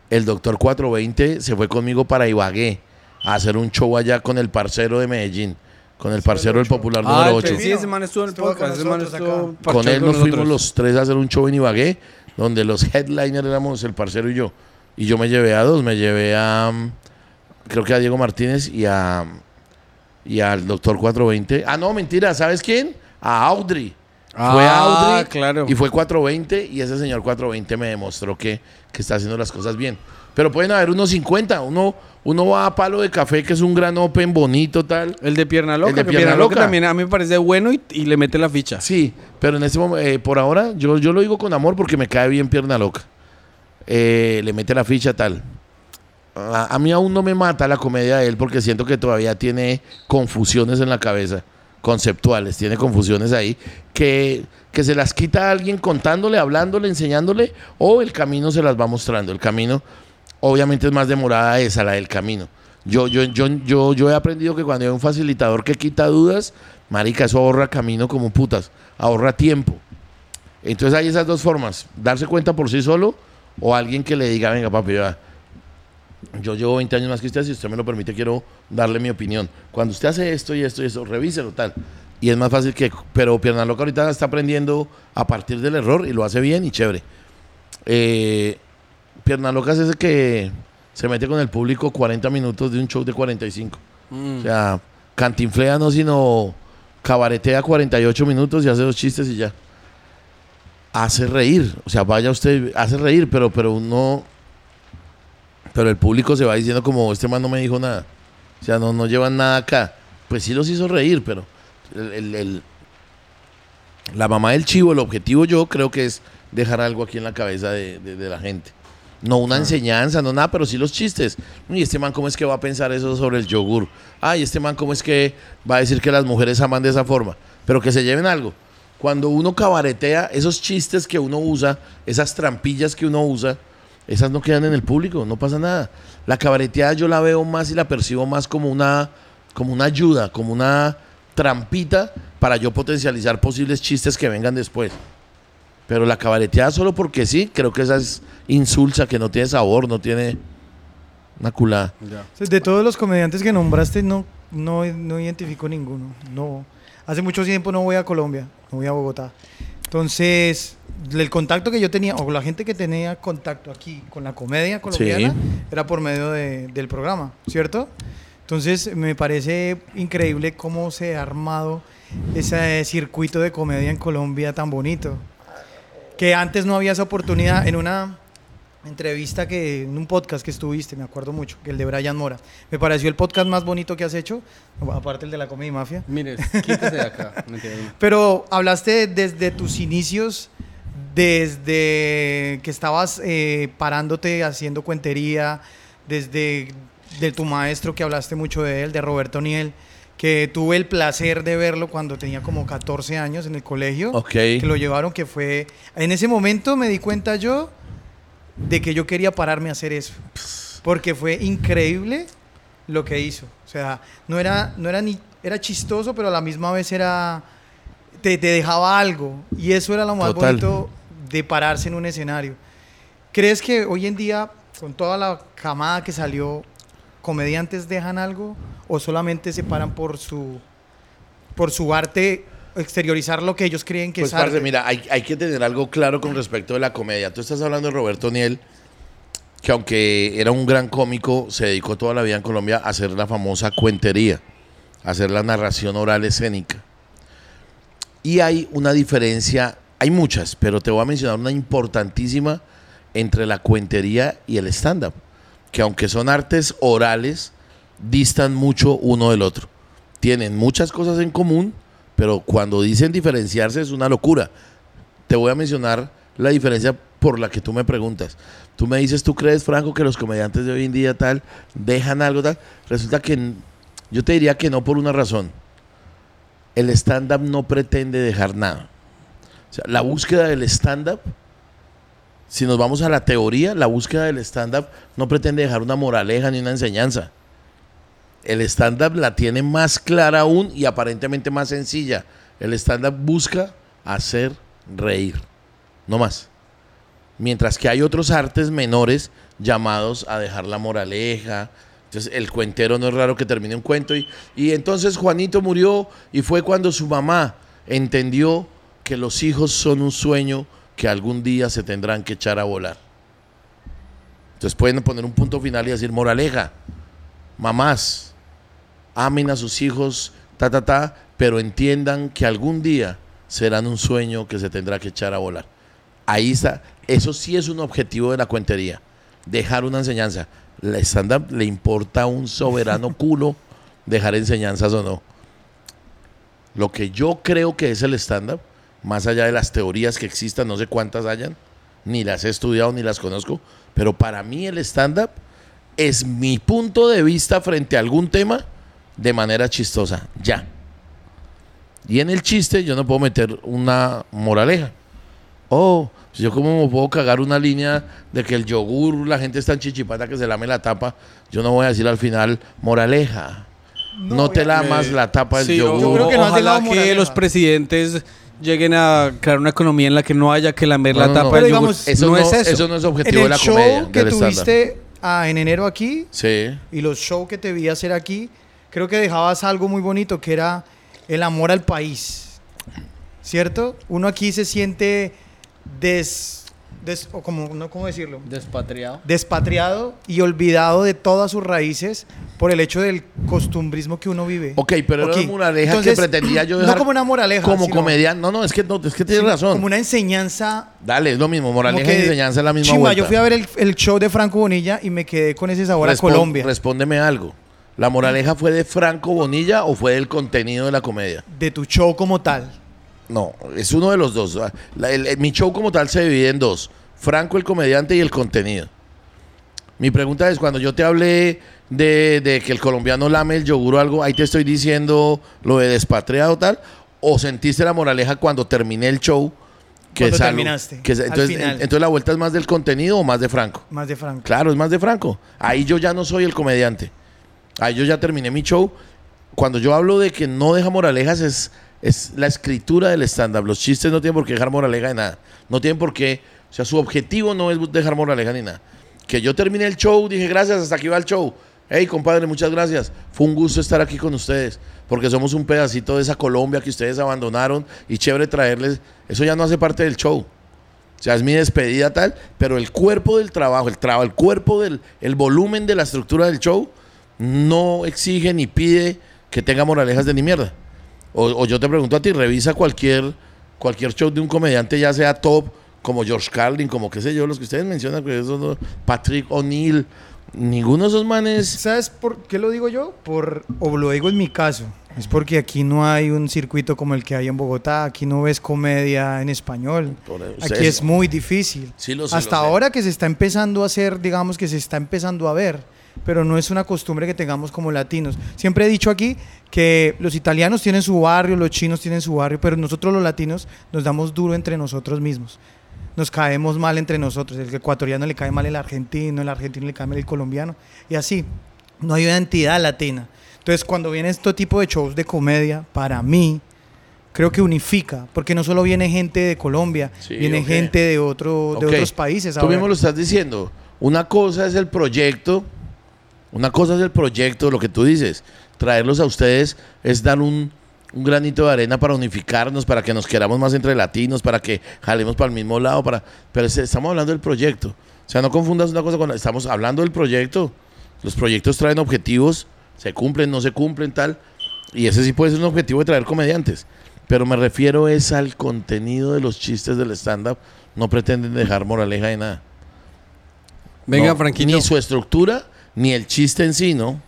el doctor 420 se fue conmigo para Ibagué a hacer un show allá con el parcero de Medellín, con el parcero del popular
Ah,
número
el
8.
que sí, ese man estuvo en el
con
podcast. Ese man
nosotros
estuvo
acá.
Con
parchado
él nos fuimos los tres a hacer un show en Ibagué, donde los headliners éramos el parcero y yo. Y yo me llevé a dos, me llevé a, mm, creo que a Diego Martínez y a y al doctor 420. Ah, no, mentira, ¿sabes quién? A Audrey. fue
Ah,
Audrey
claro.
y fue 420 y ese señor 420 me demostró que, que está haciendo las cosas bien. Pero pueden haber unos 50, uno, uno va a Palo de Café, que es un gran open bonito, tal.
El de Pierna Loca.
El de
que
Pierna
Pierna Loca
Loca.
también a mí me parece bueno y, y le mete la ficha.
Sí, pero en este momento, por ahora, yo, yo lo digo con amor porque me cae bien pierna loca. Eh, le mete la ficha tal. A, mí aún no me mata la comedia de él porque siento que todavía tiene confusiones en la cabeza, conceptuales, tiene confusiones ahí, que, que se las quita a alguien contándole, hablándole, enseñándole, o el camino se las va mostrando. El camino, obviamente, es más demorada esa, la del camino. Yo, yo, yo, yo, yo he aprendido que cuando hay un facilitador que quita dudas, marica, eso ahorra camino como putas, ahorra tiempo. Entonces hay esas dos formas, darse cuenta por sí solo o alguien que le diga, venga papi, ya, yo llevo 20 años más que usted, si usted me lo permite, quiero darle mi opinión. Cuando usted hace esto y esto y eso, revíselo tal. Y es más fácil que, pero Pierna Loca ahorita está aprendiendo a partir del error y lo hace bien y chévere. Eh, Pierna Loca es ese que se mete con el público 40 minutos de un show de 45.
Mm.
O sea, cantinflea no, sino cabaretea 48 minutos y hace dos chistes y ya. Hace reír, o sea, vaya usted, hace reír, pero, pero uno, pero el público se va diciendo como, este man no me dijo nada. O sea, no, no llevan nada acá. Pues sí los hizo reír, pero el, el- el- la mamá del chivo, el objetivo yo creo que es dejar algo aquí en la cabeza de, de- de la gente. No una enseñanza, no nada, pero sí los chistes. Y este man, ¿cómo es que va a pensar eso sobre el yogur? Ay, este man, ¿cómo es que va a decir que las mujeres aman de esa forma? Pero que se lleven algo. Cuando uno cabaretea, esos chistes que uno usa, esas trampillas que uno usa, esas no quedan en el público, no pasa nada. La cabareteada yo la veo más y la percibo más como una, como una ayuda, como una trampita para yo potencializar posibles chistes que vengan después. Pero la cabareteada solo porque sí, creo que esa es insulsa, que no tiene sabor, no tiene una culada.
De todos los comediantes que nombraste, no, no, no identifico ninguno. No. Hace mucho tiempo no voy a Colombia, no voy a Bogotá. Entonces, el contacto que yo tenía, o la gente que tenía contacto aquí con la comedia colombiana, era por medio de- del programa, ¿cierto? Entonces, me parece increíble cómo se ha armado ese circuito de comedia en Colombia tan bonito. Que antes no había esa oportunidad en una entrevista que en un podcast que estuviste, me acuerdo mucho, que el de Brian Mora. Me pareció el podcast más bonito que has hecho, aparte el de la comedia y mafia.
Mire, quítese de acá. *laughs*
Pero hablaste desde tus inicios, desde que estabas eh, parándote haciendo cuentería, desde de tu maestro que hablaste mucho de él, de Roberto Niel, que tuve el placer de verlo cuando tenía como 14 años en el colegio,
Ok.
que lo llevaron, que fue... En ese momento me di cuenta yo de que yo quería pararme a hacer eso, porque fue increíble lo que hizo. O sea, no era, no era ni... Era chistoso, pero a la misma vez era te, te dejaba algo. Y eso era lo más
Total.
bonito de pararse en un escenario. ¿Crees que hoy en día, con toda la camada que salió, comediantes dejan algo o solamente se paran por su, por su arte, exteriorizar lo que ellos creen que
Pues,
es arte?
parce, mira, hay, hay que tener algo claro con respecto de la comedia. Tú estás hablando de Roberto Niel, que aunque era un gran cómico, se dedicó toda la vida en Colombia a hacer la famosa cuentería, a hacer la narración oral escénica. Y hay una diferencia, hay muchas, pero te voy a mencionar una importantísima entre la cuentería y el stand-up, que aunque son artes orales, distan mucho uno del otro. Tienen muchas cosas en común, pero cuando dicen diferenciarse es una locura. Te voy a mencionar la diferencia por la que tú me preguntas. Tú me dices, ¿tú crees, Franco, que los comediantes de hoy en día tal dejan algo tal? Resulta que yo te diría que no por una razón. El stand-up no pretende dejar nada. O la búsqueda del stand-up, si nos vamos a la teoría, la búsqueda del stand-up no pretende dejar una moraleja ni una enseñanza. El stand-up la tiene más clara aún y aparentemente más sencilla. El stand-up busca hacer reír, no más. Mientras que hay otros artes menores llamados a dejar la moraleja. Entonces, el cuentero no es raro que termine un cuento. Y, y entonces Juanito murió y fue cuando su mamá entendió que los hijos son un sueño que algún día se tendrán que echar a volar. Entonces pueden poner un punto final y decir, moraleja, mamás, amen a sus hijos, ta, ta, ta, pero entiendan que algún día serán un sueño que se tendrá que echar a volar. Ahí está, eso sí es un objetivo de la cuentería, dejar una enseñanza. La stand-up le importa un soberano *laughs* culo dejar enseñanzas o no. Lo que yo creo que es el stand-up, más allá de las teorías que existan, no sé cuántas hayan, ni las he estudiado ni las conozco, pero para mí el stand-up es mi punto de vista frente a algún tema de manera chistosa, ya. Y en el chiste yo no puedo meter una moraleja. Oh, pues yo como me puedo cagar una línea de que el yogur, la gente está en chichipata que se lame la tapa, yo no voy a decir al final moraleja. No, te lamas la tapa del
Sí,
yogur.
Yo creo que no
ojalá que los presidentes lleguen a crear una economía en la que no haya que lamer
No,
la
no,
tapa
no.
del
Pero
yogur.
digamos,
Eso
no,
no,
es eso.
eso no es
En
objetivo de la
show
comedia,
que tuviste ah, en enero aquí
Sí.
y los shows que te vi hacer aquí, creo que dejabas algo muy bonito que era el amor al país. ¿Cierto? Uno aquí se siente des, des- o como no cómo decirlo,
Despatriado.
despatriado y olvidado de todas sus raíces por el hecho del costumbrismo que uno vive.
Ok, pero era
Aquí.
una moraleja
Entonces,
que pretendía yo
no
dejar
como una moraleja,
como
sino-
comediante. No, no, es que, no, es que tienes razón.
Como una enseñanza
Dale, es lo mismo. Moraleja y enseñanza es la misma vuelta.
yo fui a ver el, el show de Franco Bonilla y me quedé con ese sabor a Colombia.
Respóndeme algo. ¿La moraleja fue de Franco Bonilla o fue del contenido de la comedia?
de tu show como tal.
No, es uno de los dos. La- el- el- mi show como tal se divide en dos. Franco el comediante y el contenido. Mi pregunta es, cuando yo te hablé de, de que el colombiano lame el yogur o algo, ahí te estoy diciendo lo de despatriado tal, o sentiste la moraleja cuando terminé el show. Que
Cuando terminaste,
que
al final.
entonces la vuelta es más del contenido o más de Franco.
Más de Franco.
Claro, es más de Franco. Ahí yo ya no soy el comediante. Ahí yo ya terminé mi show. Cuando yo hablo de que no deja moralejas es, es la escritura del stand-up. Los chistes no tienen por qué dejar moraleja de nada. No tienen por qué... O sea, su objetivo no es dejar moraleja ni nada. Que yo terminé el show, dije gracias, hasta aquí va el show. Hey, compadre, muchas gracias. Fue un gusto estar aquí con ustedes, porque somos un pedacito de esa Colombia que ustedes abandonaron y chévere traerles. Eso ya no hace parte del show. O sea, es mi despedida tal, pero el cuerpo del trabajo, el trabajo, el cuerpo del el volumen de la estructura del show no exige ni pide que tenga moralejas de ni mierda. O, o yo te pregunto a ti, revisa cualquier, cualquier show de un comediante, ya sea top, como George Carlin, como qué sé yo, los que ustedes mencionan, que esos Patrick O'Neill, ninguno de esos manes.
¿Sabes por qué lo digo yo? Por, o lo digo en mi caso. Es porque aquí no hay un circuito como el que hay en Bogotá. Aquí no ves comedia en español. Aquí es muy difícil.
Sí, lo sé,
Hasta
lo sé.
ahora que se está empezando a hacer, digamos que se está empezando a ver. Pero no es una costumbre que tengamos como latinos. Siempre he dicho aquí que los italianos tienen su barrio, los chinos tienen su barrio, pero nosotros los latinos nos damos duro entre nosotros mismos. Nos caemos mal entre nosotros. El ecuatoriano le cae mal el argentino, el argentino le cae mal el colombiano. Y así. No hay una entidad latina. Entonces, cuando viene este tipo de shows de comedia, para mí, creo que unifica. Porque no solo viene gente de Colombia,
Sí,
viene
ok.
gente de, otro, de
Ok.
otros países.
Tú mismo lo estás diciendo. Una cosa es el proyecto, una cosa es el proyecto, lo que tú dices. Traerlos a ustedes es dar un, un granito de arena para unificarnos, para que nos queramos más entre latinos, para que jalemos para el mismo lado. Para... Pero es- estamos hablando del proyecto. O sea, no confundas una cosa con la... Estamos hablando del proyecto. Los proyectos traen objetivos, se cumplen, no se cumplen, tal. Y ese sí puede ser un objetivo de traer comediantes. Pero me refiero es al contenido de los chistes del stand-up. No pretenden dejar moraleja de nada.
Venga,
No,
Franquito.
Ni su estructura, ni el chiste en sí, ¿no?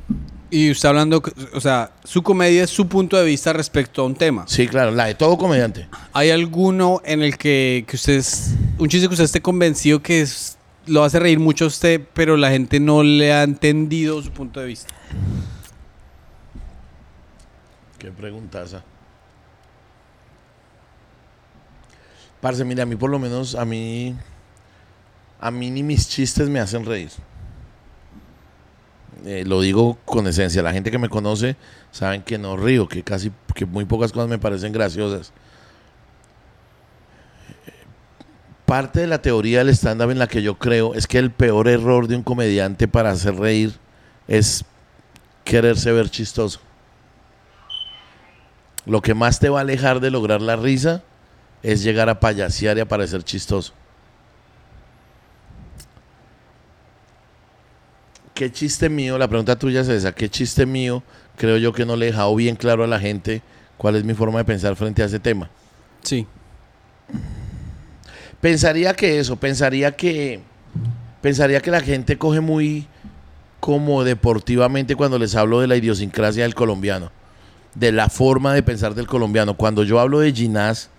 Y usted hablando, o sea, su comedia es su punto de vista respecto a un tema.
Sí, claro, la de todo comediante.
¿Hay alguno en el que, que usted es, un chiste que usted esté convencido que es- lo hace reír mucho a usted, pero la gente no le ha entendido su punto de vista?
Qué preguntaza. Parce, mira, a mí por lo menos, a mí, a mí ni mis chistes me hacen reír. Eh, lo digo con esencia. La gente que me conoce saben que no río, que casi, que muy pocas cosas me parecen graciosas. Parte de la teoría del stand-up en la que yo creo es que el peor error de un comediante para hacer reír es quererse ver chistoso. Lo que más te va a alejar de lograr la risa es llegar a payasear y a parecer chistoso. ¿Qué chiste mío? La pregunta tuya es esa. ¿Qué chiste mío creo yo que no le he dejado bien claro a la gente cuál es mi forma de pensar frente a ese tema?
Sí.
Pensaría que eso, pensaría que pensaría que la gente coge muy como deportivamente cuando les hablo de la idiosincrasia del colombiano, de la forma de pensar del colombiano. Cuando yo hablo de Ginás,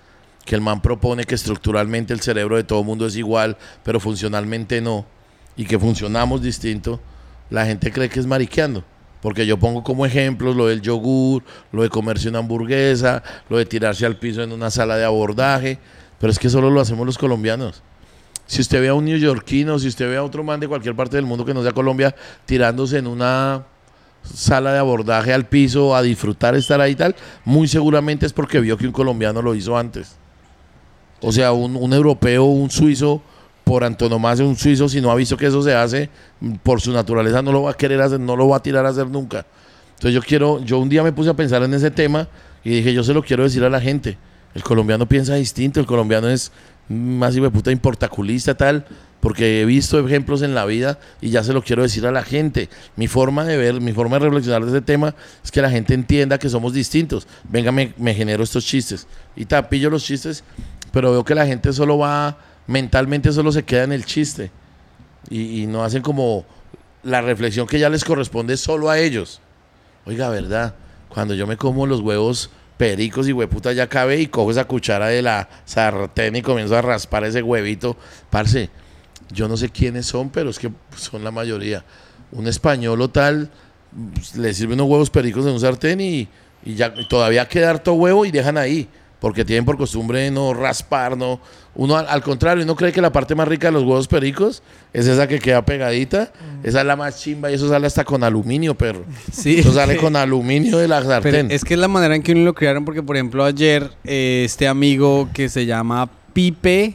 que el man propone que estructuralmente el cerebro de todo mundo es igual, pero funcionalmente no, y que funcionamos distinto, la gente cree que es mariqueando. Porque yo pongo como ejemplos lo del yogur, lo de comerse una hamburguesa, lo de tirarse al piso en una sala de abordaje, pero es que solo lo hacemos los colombianos. Si usted ve a un neoyorquino, si usted ve a otro man de cualquier parte del mundo que no sea Colombia tirándose en una sala de abordaje al piso a disfrutar estar ahí y tal, muy seguramente es porque vio que un colombiano lo hizo antes. O sea, un, un europeo, un suizo, por antonomasia, un suizo, si no ha visto que eso se hace, por su naturaleza no lo va a querer hacer, no lo va a tirar a hacer nunca. Entonces yo quiero, yo un día me puse a pensar en ese tema y dije, yo se lo quiero decir a la gente. El colombiano piensa distinto, el colombiano es más de puta importaculista tal, porque he visto ejemplos en la vida y ya se lo quiero decir a la gente. Mi forma de ver, mi forma de reflexionar de ese tema es que la gente entienda que somos distintos. Venga, me, me genero estos chistes y tapillo los chistes, pero veo que la gente solo va, mentalmente solo se queda en el chiste y, y no hacen como la reflexión que ya les corresponde solo a ellos. Oiga, verdad, cuando yo me como los huevos pericos y hueputa ya cabe y cojo esa cuchara de la sartén y comienzo a raspar ese huevito, parce, yo no sé quiénes son, pero es que son la mayoría. Un español o tal le sirve unos huevos pericos en un sartén y, y ya y todavía queda harto huevo y dejan ahí, porque tienen por costumbre no raspar, no. Uno al, al contrario, uno cree que la parte más rica de los huevos pericos es esa que queda pegadita, esa es la más chimba y eso sale hasta con aluminio, perro. *laughs*
Sí.
Eso sale con aluminio de la
Pero
sartén.
es que es la manera en que uno lo crearon, porque por ejemplo ayer eh, este amigo que se llama Pipe,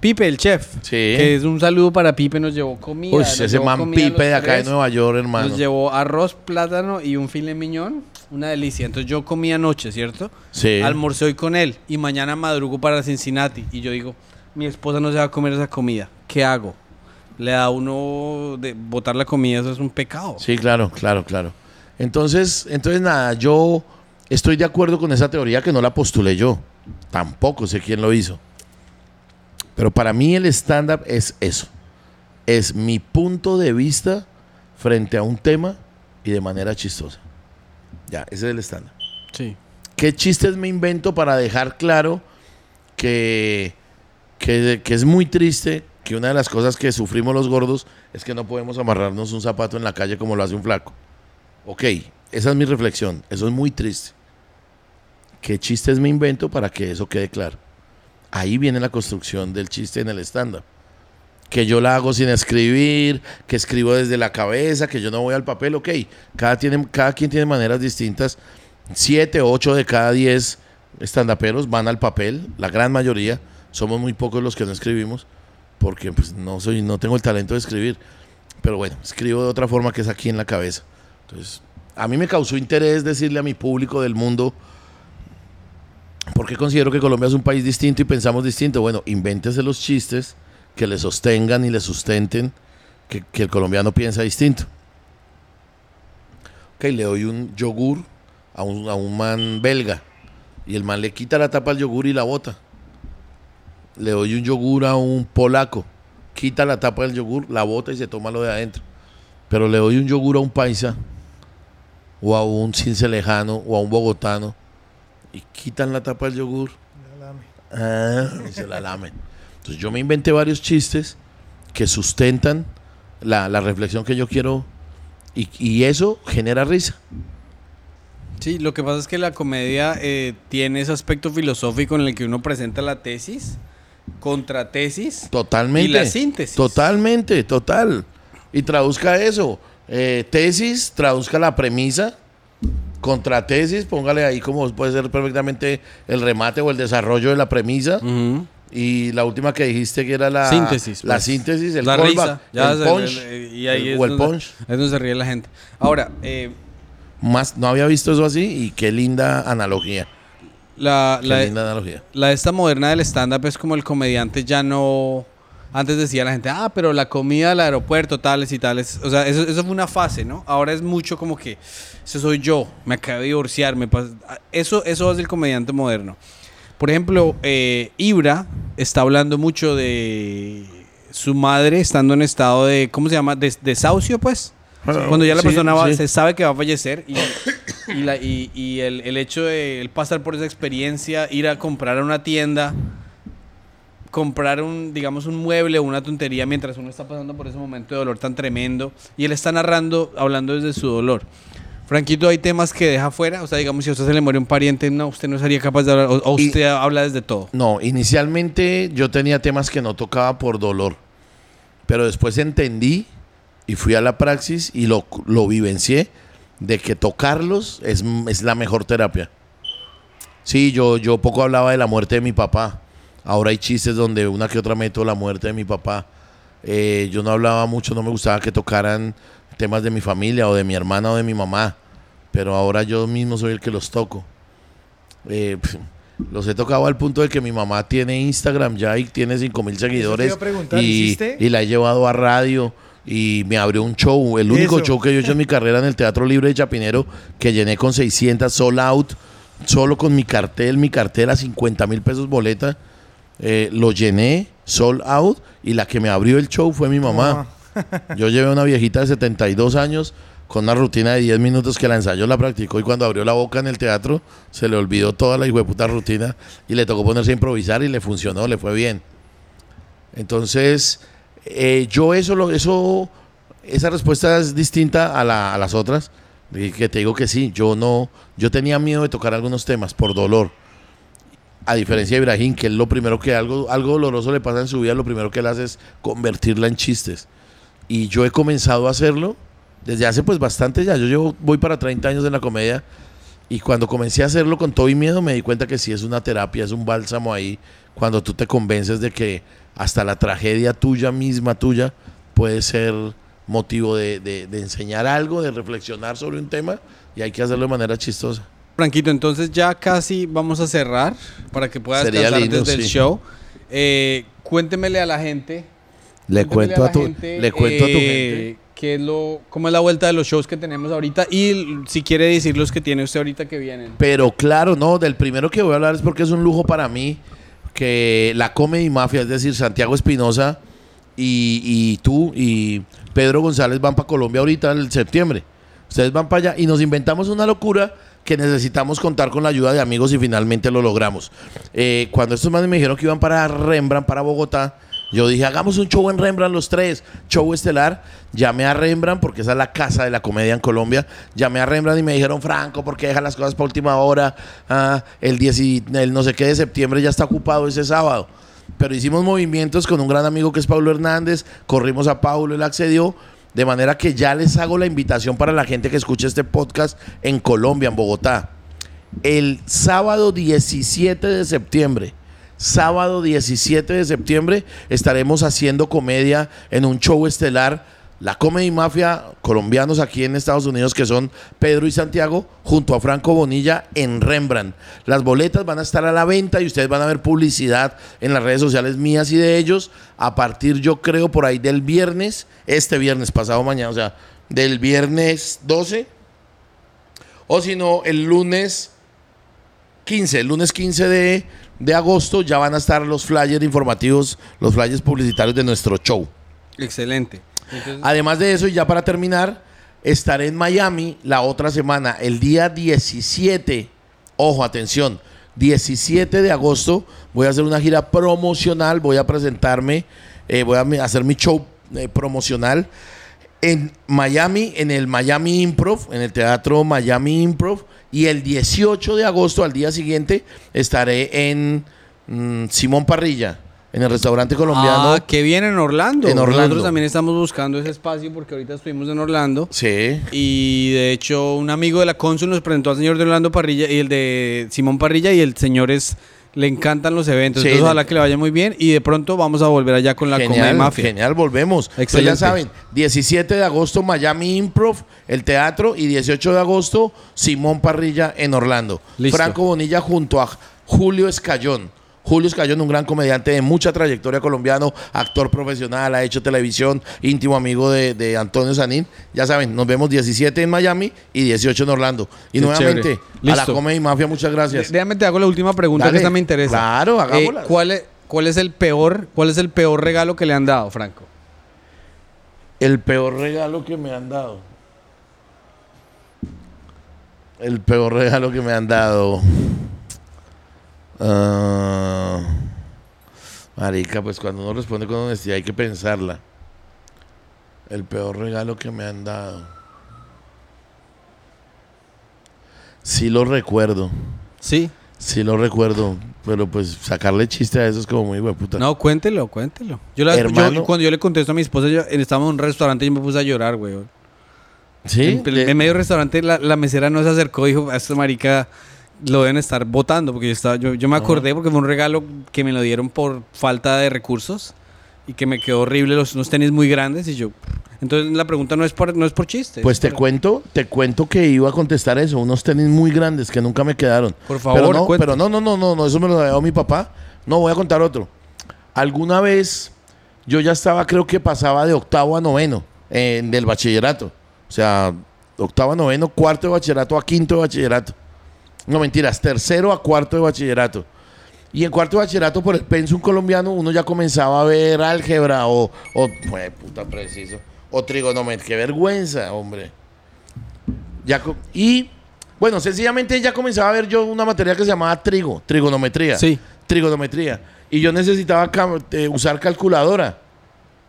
Pipe, el chef.
Sí.
Que es un saludo para Pipe, nos llevó comida.
Uy,
nos
ese
llevó
man
comida
pipe de acá de. Nueva York, hermano.
Nos llevó arroz, plátano y un filet miñón. Una delicia. Entonces yo comí anoche, ¿cierto?
Sí.
Almorcé hoy con él y mañana madrugo para Cincinnati. Y yo digo, mi esposa no se va a comer esa comida. ¿Qué hago? Le da a uno de botar la comida, eso es un pecado.
Sí, claro, claro, claro. Entonces, entonces nada, yo estoy de acuerdo con esa teoría que no la postulé yo. Tampoco sé quién lo hizo. Pero para mí el stand-up es eso. Es mi punto de vista frente a un tema y de manera chistosa. Ya, ese es el stand-up.
Sí.
¿Qué chistes me invento para dejar claro que, que, que es muy triste que una de las cosas que sufrimos los gordos es que no podemos amarrarnos un zapato en la calle como lo hace un flaco? Ok, esa es mi reflexión. Eso es muy triste. ¿Qué chistes me invento para que eso quede claro? Ahí viene la construcción del chiste en el stand-up. Que yo la hago sin escribir, que escribo desde la cabeza, que yo no voy al papel, ok. Cada, tiene, cada quien tiene maneras distintas. Siete, ocho de cada diez estandaperos van al papel, la gran mayoría. Somos muy pocos los que no escribimos, porque pues, no, soy, no tengo el talento de escribir. Pero bueno, escribo de otra forma que es aquí en la cabeza. Entonces, a mí me causó interés decirle a mi público del mundo, porque considero que Colombia es un país distinto y pensamos distinto. Bueno, invéntese los chistes que le sostengan y le sustenten que, que el colombiano piensa distinto. Ok, le doy un yogur a un, a un man belga y el man le quita la tapa al yogur y la bota. Le doy un yogur a un polaco, quita la tapa del yogur, la bota y se toma lo de adentro. Pero le doy un yogur a un paisa o a un cincelejano o a un bogotano y quitan la tapa del yogur ah, y se la lamen. Entonces yo me inventé varios chistes que sustentan la, la reflexión que yo quiero y, y eso genera risa.
Sí, lo que pasa es que la comedia eh, tiene ese aspecto filosófico en el que uno presenta la tesis, contratesis
Totalmente.
y la síntesis.
Totalmente, total. Y traduzca eso. Eh, tesis, traduzca la premisa. Contratesis, póngale ahí como puede ser perfectamente el remate o el desarrollo de la premisa. Y la última que dijiste que era la
Síntesis,
La
pues.
síntesis, el
la
callback,
risa. Ya
el
se-
punch.
el- y ahí
el-
es
o el
donde-
punch.
Es donde se ríe la gente. Ahora, eh,
Más, no había visto eso así y qué linda analogía.
la,
Qué
la,
linda analogía.
la esta moderna del stand-up es como el comediante ya no... Antes decía la gente, ah, pero la comida del aeropuerto, tales y tales. O sea, eso, eso fue una fase, ¿no? Ahora es mucho como que, ese soy yo, me acabé de divorciar, me pas- Eso, eso es el comediante moderno. Por ejemplo, eh, Ibra está hablando mucho de su madre estando en estado de, ¿cómo se llama? De- desahucio, pues. Cuando ya la
Sí,
persona va-
sí.
se sabe que va a fallecer y, *coughs* y, la- y- y el, el hecho de él pasar por esa experiencia, ir a comprar a una tienda, comprar un, digamos, un mueble o una tontería mientras uno está pasando por ese momento de dolor tan tremendo y él está narrando, hablando desde su dolor. Franquito, hay temas que deja fuera, o sea, digamos, si a usted se le muere un pariente, no, usted no sería capaz de hablar, o, o
Y-
usted habla desde todo.
No, inicialmente yo tenía temas que no tocaba por dolor, pero después entendí y fui a la praxis y lo, lo vivencié de que tocarlos es, es la mejor terapia. Sí, yo, yo poco hablaba de la muerte de mi papá. Ahora hay chistes donde una que otra meto la muerte de mi papá. Eh, yo no hablaba mucho, no me gustaba que tocaran temas de mi familia o de mi hermana o de mi mamá. Pero ahora yo mismo soy el que los toco. Eh, los he tocado al punto de que mi mamá tiene Instagram ya y tiene 5 mil seguidores. y, y la he llevado a radio y me abrió un show, el único
Eso.
show que yo he hecho en mi carrera en el Teatro Libre de Chapinero, que llené con 600 sold out, solo con mi cartel, mi cartera, 50 mil pesos boleta. Eh, lo llené, sold out, y la que me abrió el show fue mi mamá. Yo llevé a una viejita de 72 años con una rutina de 10 minutos que la ensayó, la practicó y cuando abrió la boca en el teatro se le olvidó toda la hijueputa rutina y le tocó ponerse a improvisar y le funcionó, le fue bien. Entonces, eh, yo eso, lo, eso, esa respuesta es distinta a, la- a las otras, que te digo que sí, yo no, yo tenía miedo de tocar algunos temas por dolor. A diferencia de Ibrahim, que él lo primero que algo, algo doloroso le pasa en su vida, lo primero que él hace es convertirla en chistes. Y yo he comenzado a hacerlo desde hace pues bastante ya. Yo llevo, voy para 30 años en la comedia Y cuando comencé a hacerlo con todo y miedo, me di cuenta que sí es una terapia, es un bálsamo ahí, cuando tú te convences de que hasta la tragedia tuya misma, tuya, puede ser motivo de, de- de enseñar algo, de reflexionar sobre un tema, y hay que hacerlo de manera chistosa.
Franquito, entonces ya casi vamos a cerrar para que puedas
Sería
descansar
lindo,
desde el show. Eh, cuéntemele a la gente.
Le cuento a tu,
gente,
le cuento a tu
eh,
gente.
qué es lo, cómo es la vuelta de los shows que tenemos ahorita y si quiere decir los que tiene usted ahorita que vienen.
Pero claro, no, del primero que voy a hablar es porque es un lujo para mí que la Comedy Mafia, es decir, Santiago Espinosa y, y tú y Pedro González van para Colombia ahorita en septiembre. Ustedes van para allá y nos inventamos una locura que necesitamos contar con la ayuda de amigos y finalmente lo logramos. Eh, cuando estos manes me dijeron que iban para Rembrandt, para Bogotá, yo dije, hagamos un show en Rembrandt los tres, show estelar. Llamé a Rembrandt porque esa es la casa de la comedia en Colombia. Llamé a Rembrandt y me dijeron, Franco, ¿por qué deja las cosas para última hora? Ah, el, 10 y- el no sé qué de septiembre ya está ocupado ese sábado. Pero hicimos movimientos con un gran amigo que es Pablo Hernández, corrimos a Pablo, él accedió. De manera que ya les hago la invitación para la gente que escuche este podcast en Colombia, en Bogotá. El sábado 17 de septiembre, sábado 17 de septiembre, estaremos haciendo comedia en un show estelar. La Comedy Mafia, colombianos aquí en Estados Unidos, que son Pedro y Santiago, junto a Franco Bonilla en Rembrandt. Las boletas van a estar a la venta y ustedes van a ver publicidad en las redes sociales mías y de ellos a partir, yo creo, por ahí del viernes, este viernes, pasado mañana, o sea, del viernes 12, o si no, el lunes 15, el lunes 15 de, de agosto ya van a estar los flyers informativos, los flyers publicitarios de nuestro show.
Excelente. Entonces,
Además de eso, y ya para terminar, estaré en Miami la otra semana, el día 17. Ojo, atención. 17 de agosto voy a hacer una gira promocional, voy a presentarme, eh, voy a hacer mi show eh, promocional en Miami, en el Miami Improv, en el Teatro Miami Improv, y el 18 de agosto, al día siguiente, estaré en mm, Simón Parrilla, en el restaurante colombiano.
Ah, que viene en Orlando.
En Orlando.
Nosotros también estamos buscando ese espacio porque ahorita estuvimos en Orlando.
Sí.
Y de hecho, un amigo de la cónsul nos presentó al señor de Orlando Parrilla y el de Simón Parrilla y el señor es le encantan los eventos.
Sí,
Entonces, ojalá que le vaya muy bien y de pronto vamos a volver allá con la Comedia
Genial,
Mafia.
genial, volvemos.
Excelente.
ya saben, 17 de agosto Miami Improv, el teatro, y 18 de agosto Simón Parrilla en Orlando.
Listo.
Franco Bonilla junto a Julio Escayón. Julio Escayón, un gran comediante de mucha trayectoria colombiano, actor profesional, ha hecho televisión, íntimo amigo de, de Antonio Sanín. Ya saben, nos vemos 17 en Miami y 18 en Orlando. Y
Qué
nuevamente, a la. Comedy Mafia, muchas gracias.
Déjame te hago la última pregunta
Dale.
que esta me interesa.
Claro, hagámosla.
Eh, ¿cuál, es, ¿Cuál es el peor, cuál es el peor regalo que le han dado, Franco?
El peor regalo que me han dado. El peor regalo que me han dado. Ah, marica, pues cuando uno responde con honestidad hay que pensarla. El peor regalo que me han dado. Sí lo recuerdo.
Sí.
Sí lo recuerdo. Pero pues sacarle chiste a eso es como muy hueputa.
No, cuéntelo, cuéntelo. Yo, la- yo-
Hermano.
cuando yo le contesto a mi esposa, yo, estábamos en un restaurante y yo me puse a llorar, güey.
¿Sí?
En, en medio del restaurante la, la mesera no se acercó y dijo, a esta marica lo deben estar votando, porque yo, estaba, yo, yo me acordé porque fue un regalo que me lo dieron por falta de recursos y que me quedó horrible, los, unos tenis muy grandes y yo... Entonces la pregunta no es por, no es por chiste.
Pues
es
te cuento, te cuento que iba a contestar eso, unos tenis muy grandes que nunca me quedaron.
Por favor,
pero no, pero no, no, no, no, no, eso me lo dio mi papá. No, voy a contar otro. Alguna vez yo ya estaba, creo que pasaba de octavo a noveno eh, del bachillerato. O sea, octavo a noveno, cuarto de bachillerato a quinto de bachillerato. No mentiras, tercero a cuarto de bachillerato. Y en cuarto de bachillerato, por el pensum colombiano, uno ya comenzaba a ver álgebra o, o pues, puta preciso, o trigonometría. Qué vergüenza, hombre. Ya y, bueno, sencillamente ya comenzaba a ver yo una materia que se llamaba trigo, trigonometría.
Sí.
Trigonometría. Y yo necesitaba cam- eh, usar calculadora.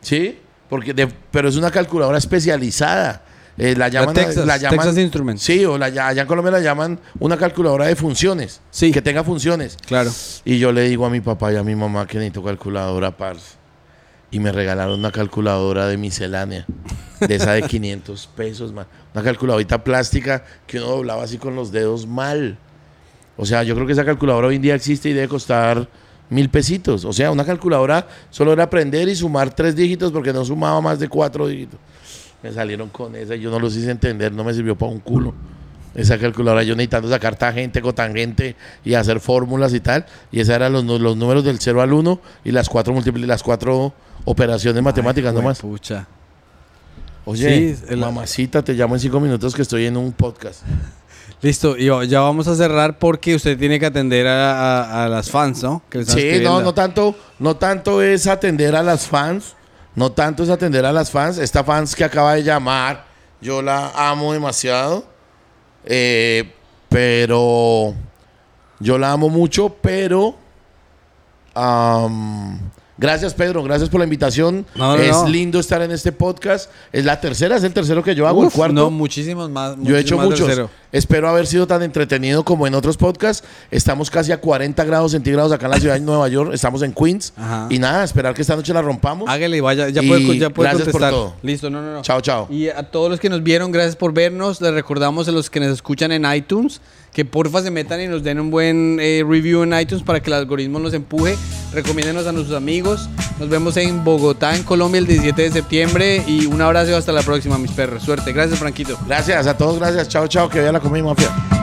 ¿Sí? Porque de- pero es una calculadora especializada. Eh, la llaman,
Texas,
la llaman-
Texas Instruments.
Sí, o la, allá en Colombia la llaman una calculadora de funciones.
Sí.
Que tenga funciones.
Claro.
Y yo le digo a mi papá y a mi mamá que necesito calculadora, parce. Y me regalaron una calculadora de miscelánea. de esa de *laughs* 500 pesos, man. Una calculadorita plástica que uno doblaba así con los dedos mal. O sea, yo creo que esa calculadora hoy en día existe y debe costar mil pesitos. O sea, una calculadora solo era aprender y sumar tres dígitos porque no sumaba más de cuatro dígitos. Me salieron con esa y yo no los hice entender, no me sirvió para un culo. Esa calculadora, yo necesitando sacar tangente, cotangente y hacer fórmulas y tal. Y esos eran los, los números del 0 al 1 y las cuatro múltiples, las cuatro operaciones matemáticas
Ay,
nomás.
Pucha.
Oye,
Sí, el-
mamacita, te llamo en cinco minutos que estoy en un podcast. *laughs*
Listo, y ya vamos a cerrar porque usted tiene que atender a, a- a las fans, ¿no? Que
Sí, no, no tanto, no tanto es atender a las fans, no tanto es atender a las fans. Esta fans que acaba de llamar, yo la amo demasiado, eh, pero yo la amo mucho, pero gracias Pedro, gracias por la invitación.
No, no,
es
no.
lindo estar en este podcast. Es la tercera, es el tercero que yo hago, el cuarto.
No, muchísimos más.
Yo he hecho muchos.
tercero.
Espero haber sido tan entretenido como en otros podcasts. Estamos casi a 40 grados centígrados acá en la ciudad de Nueva York. Estamos en Queens.
Ajá.
Y nada, esperar que esta noche la rompamos.
Hágale, vaya, ya
Y
puede, ya
gracias por
contestar.
todo.
Listo, no, no, no.
Chao, chao.
Y a todos los que nos vieron, gracias por vernos. Les recordamos a los que nos escuchan en iTunes que porfa se metan y nos den un buen eh, review en iTunes para que el algoritmo nos empuje. Recomiéndenos a nuestros amigos. Nos vemos en Bogotá, en Colombia, el 17 de septiembre. Y un abrazo hasta la próxima, mis perros. Suerte. Gracias, Franquito.
Gracias a todos, gracias. Chao, chao. Que vaya la comida mafia.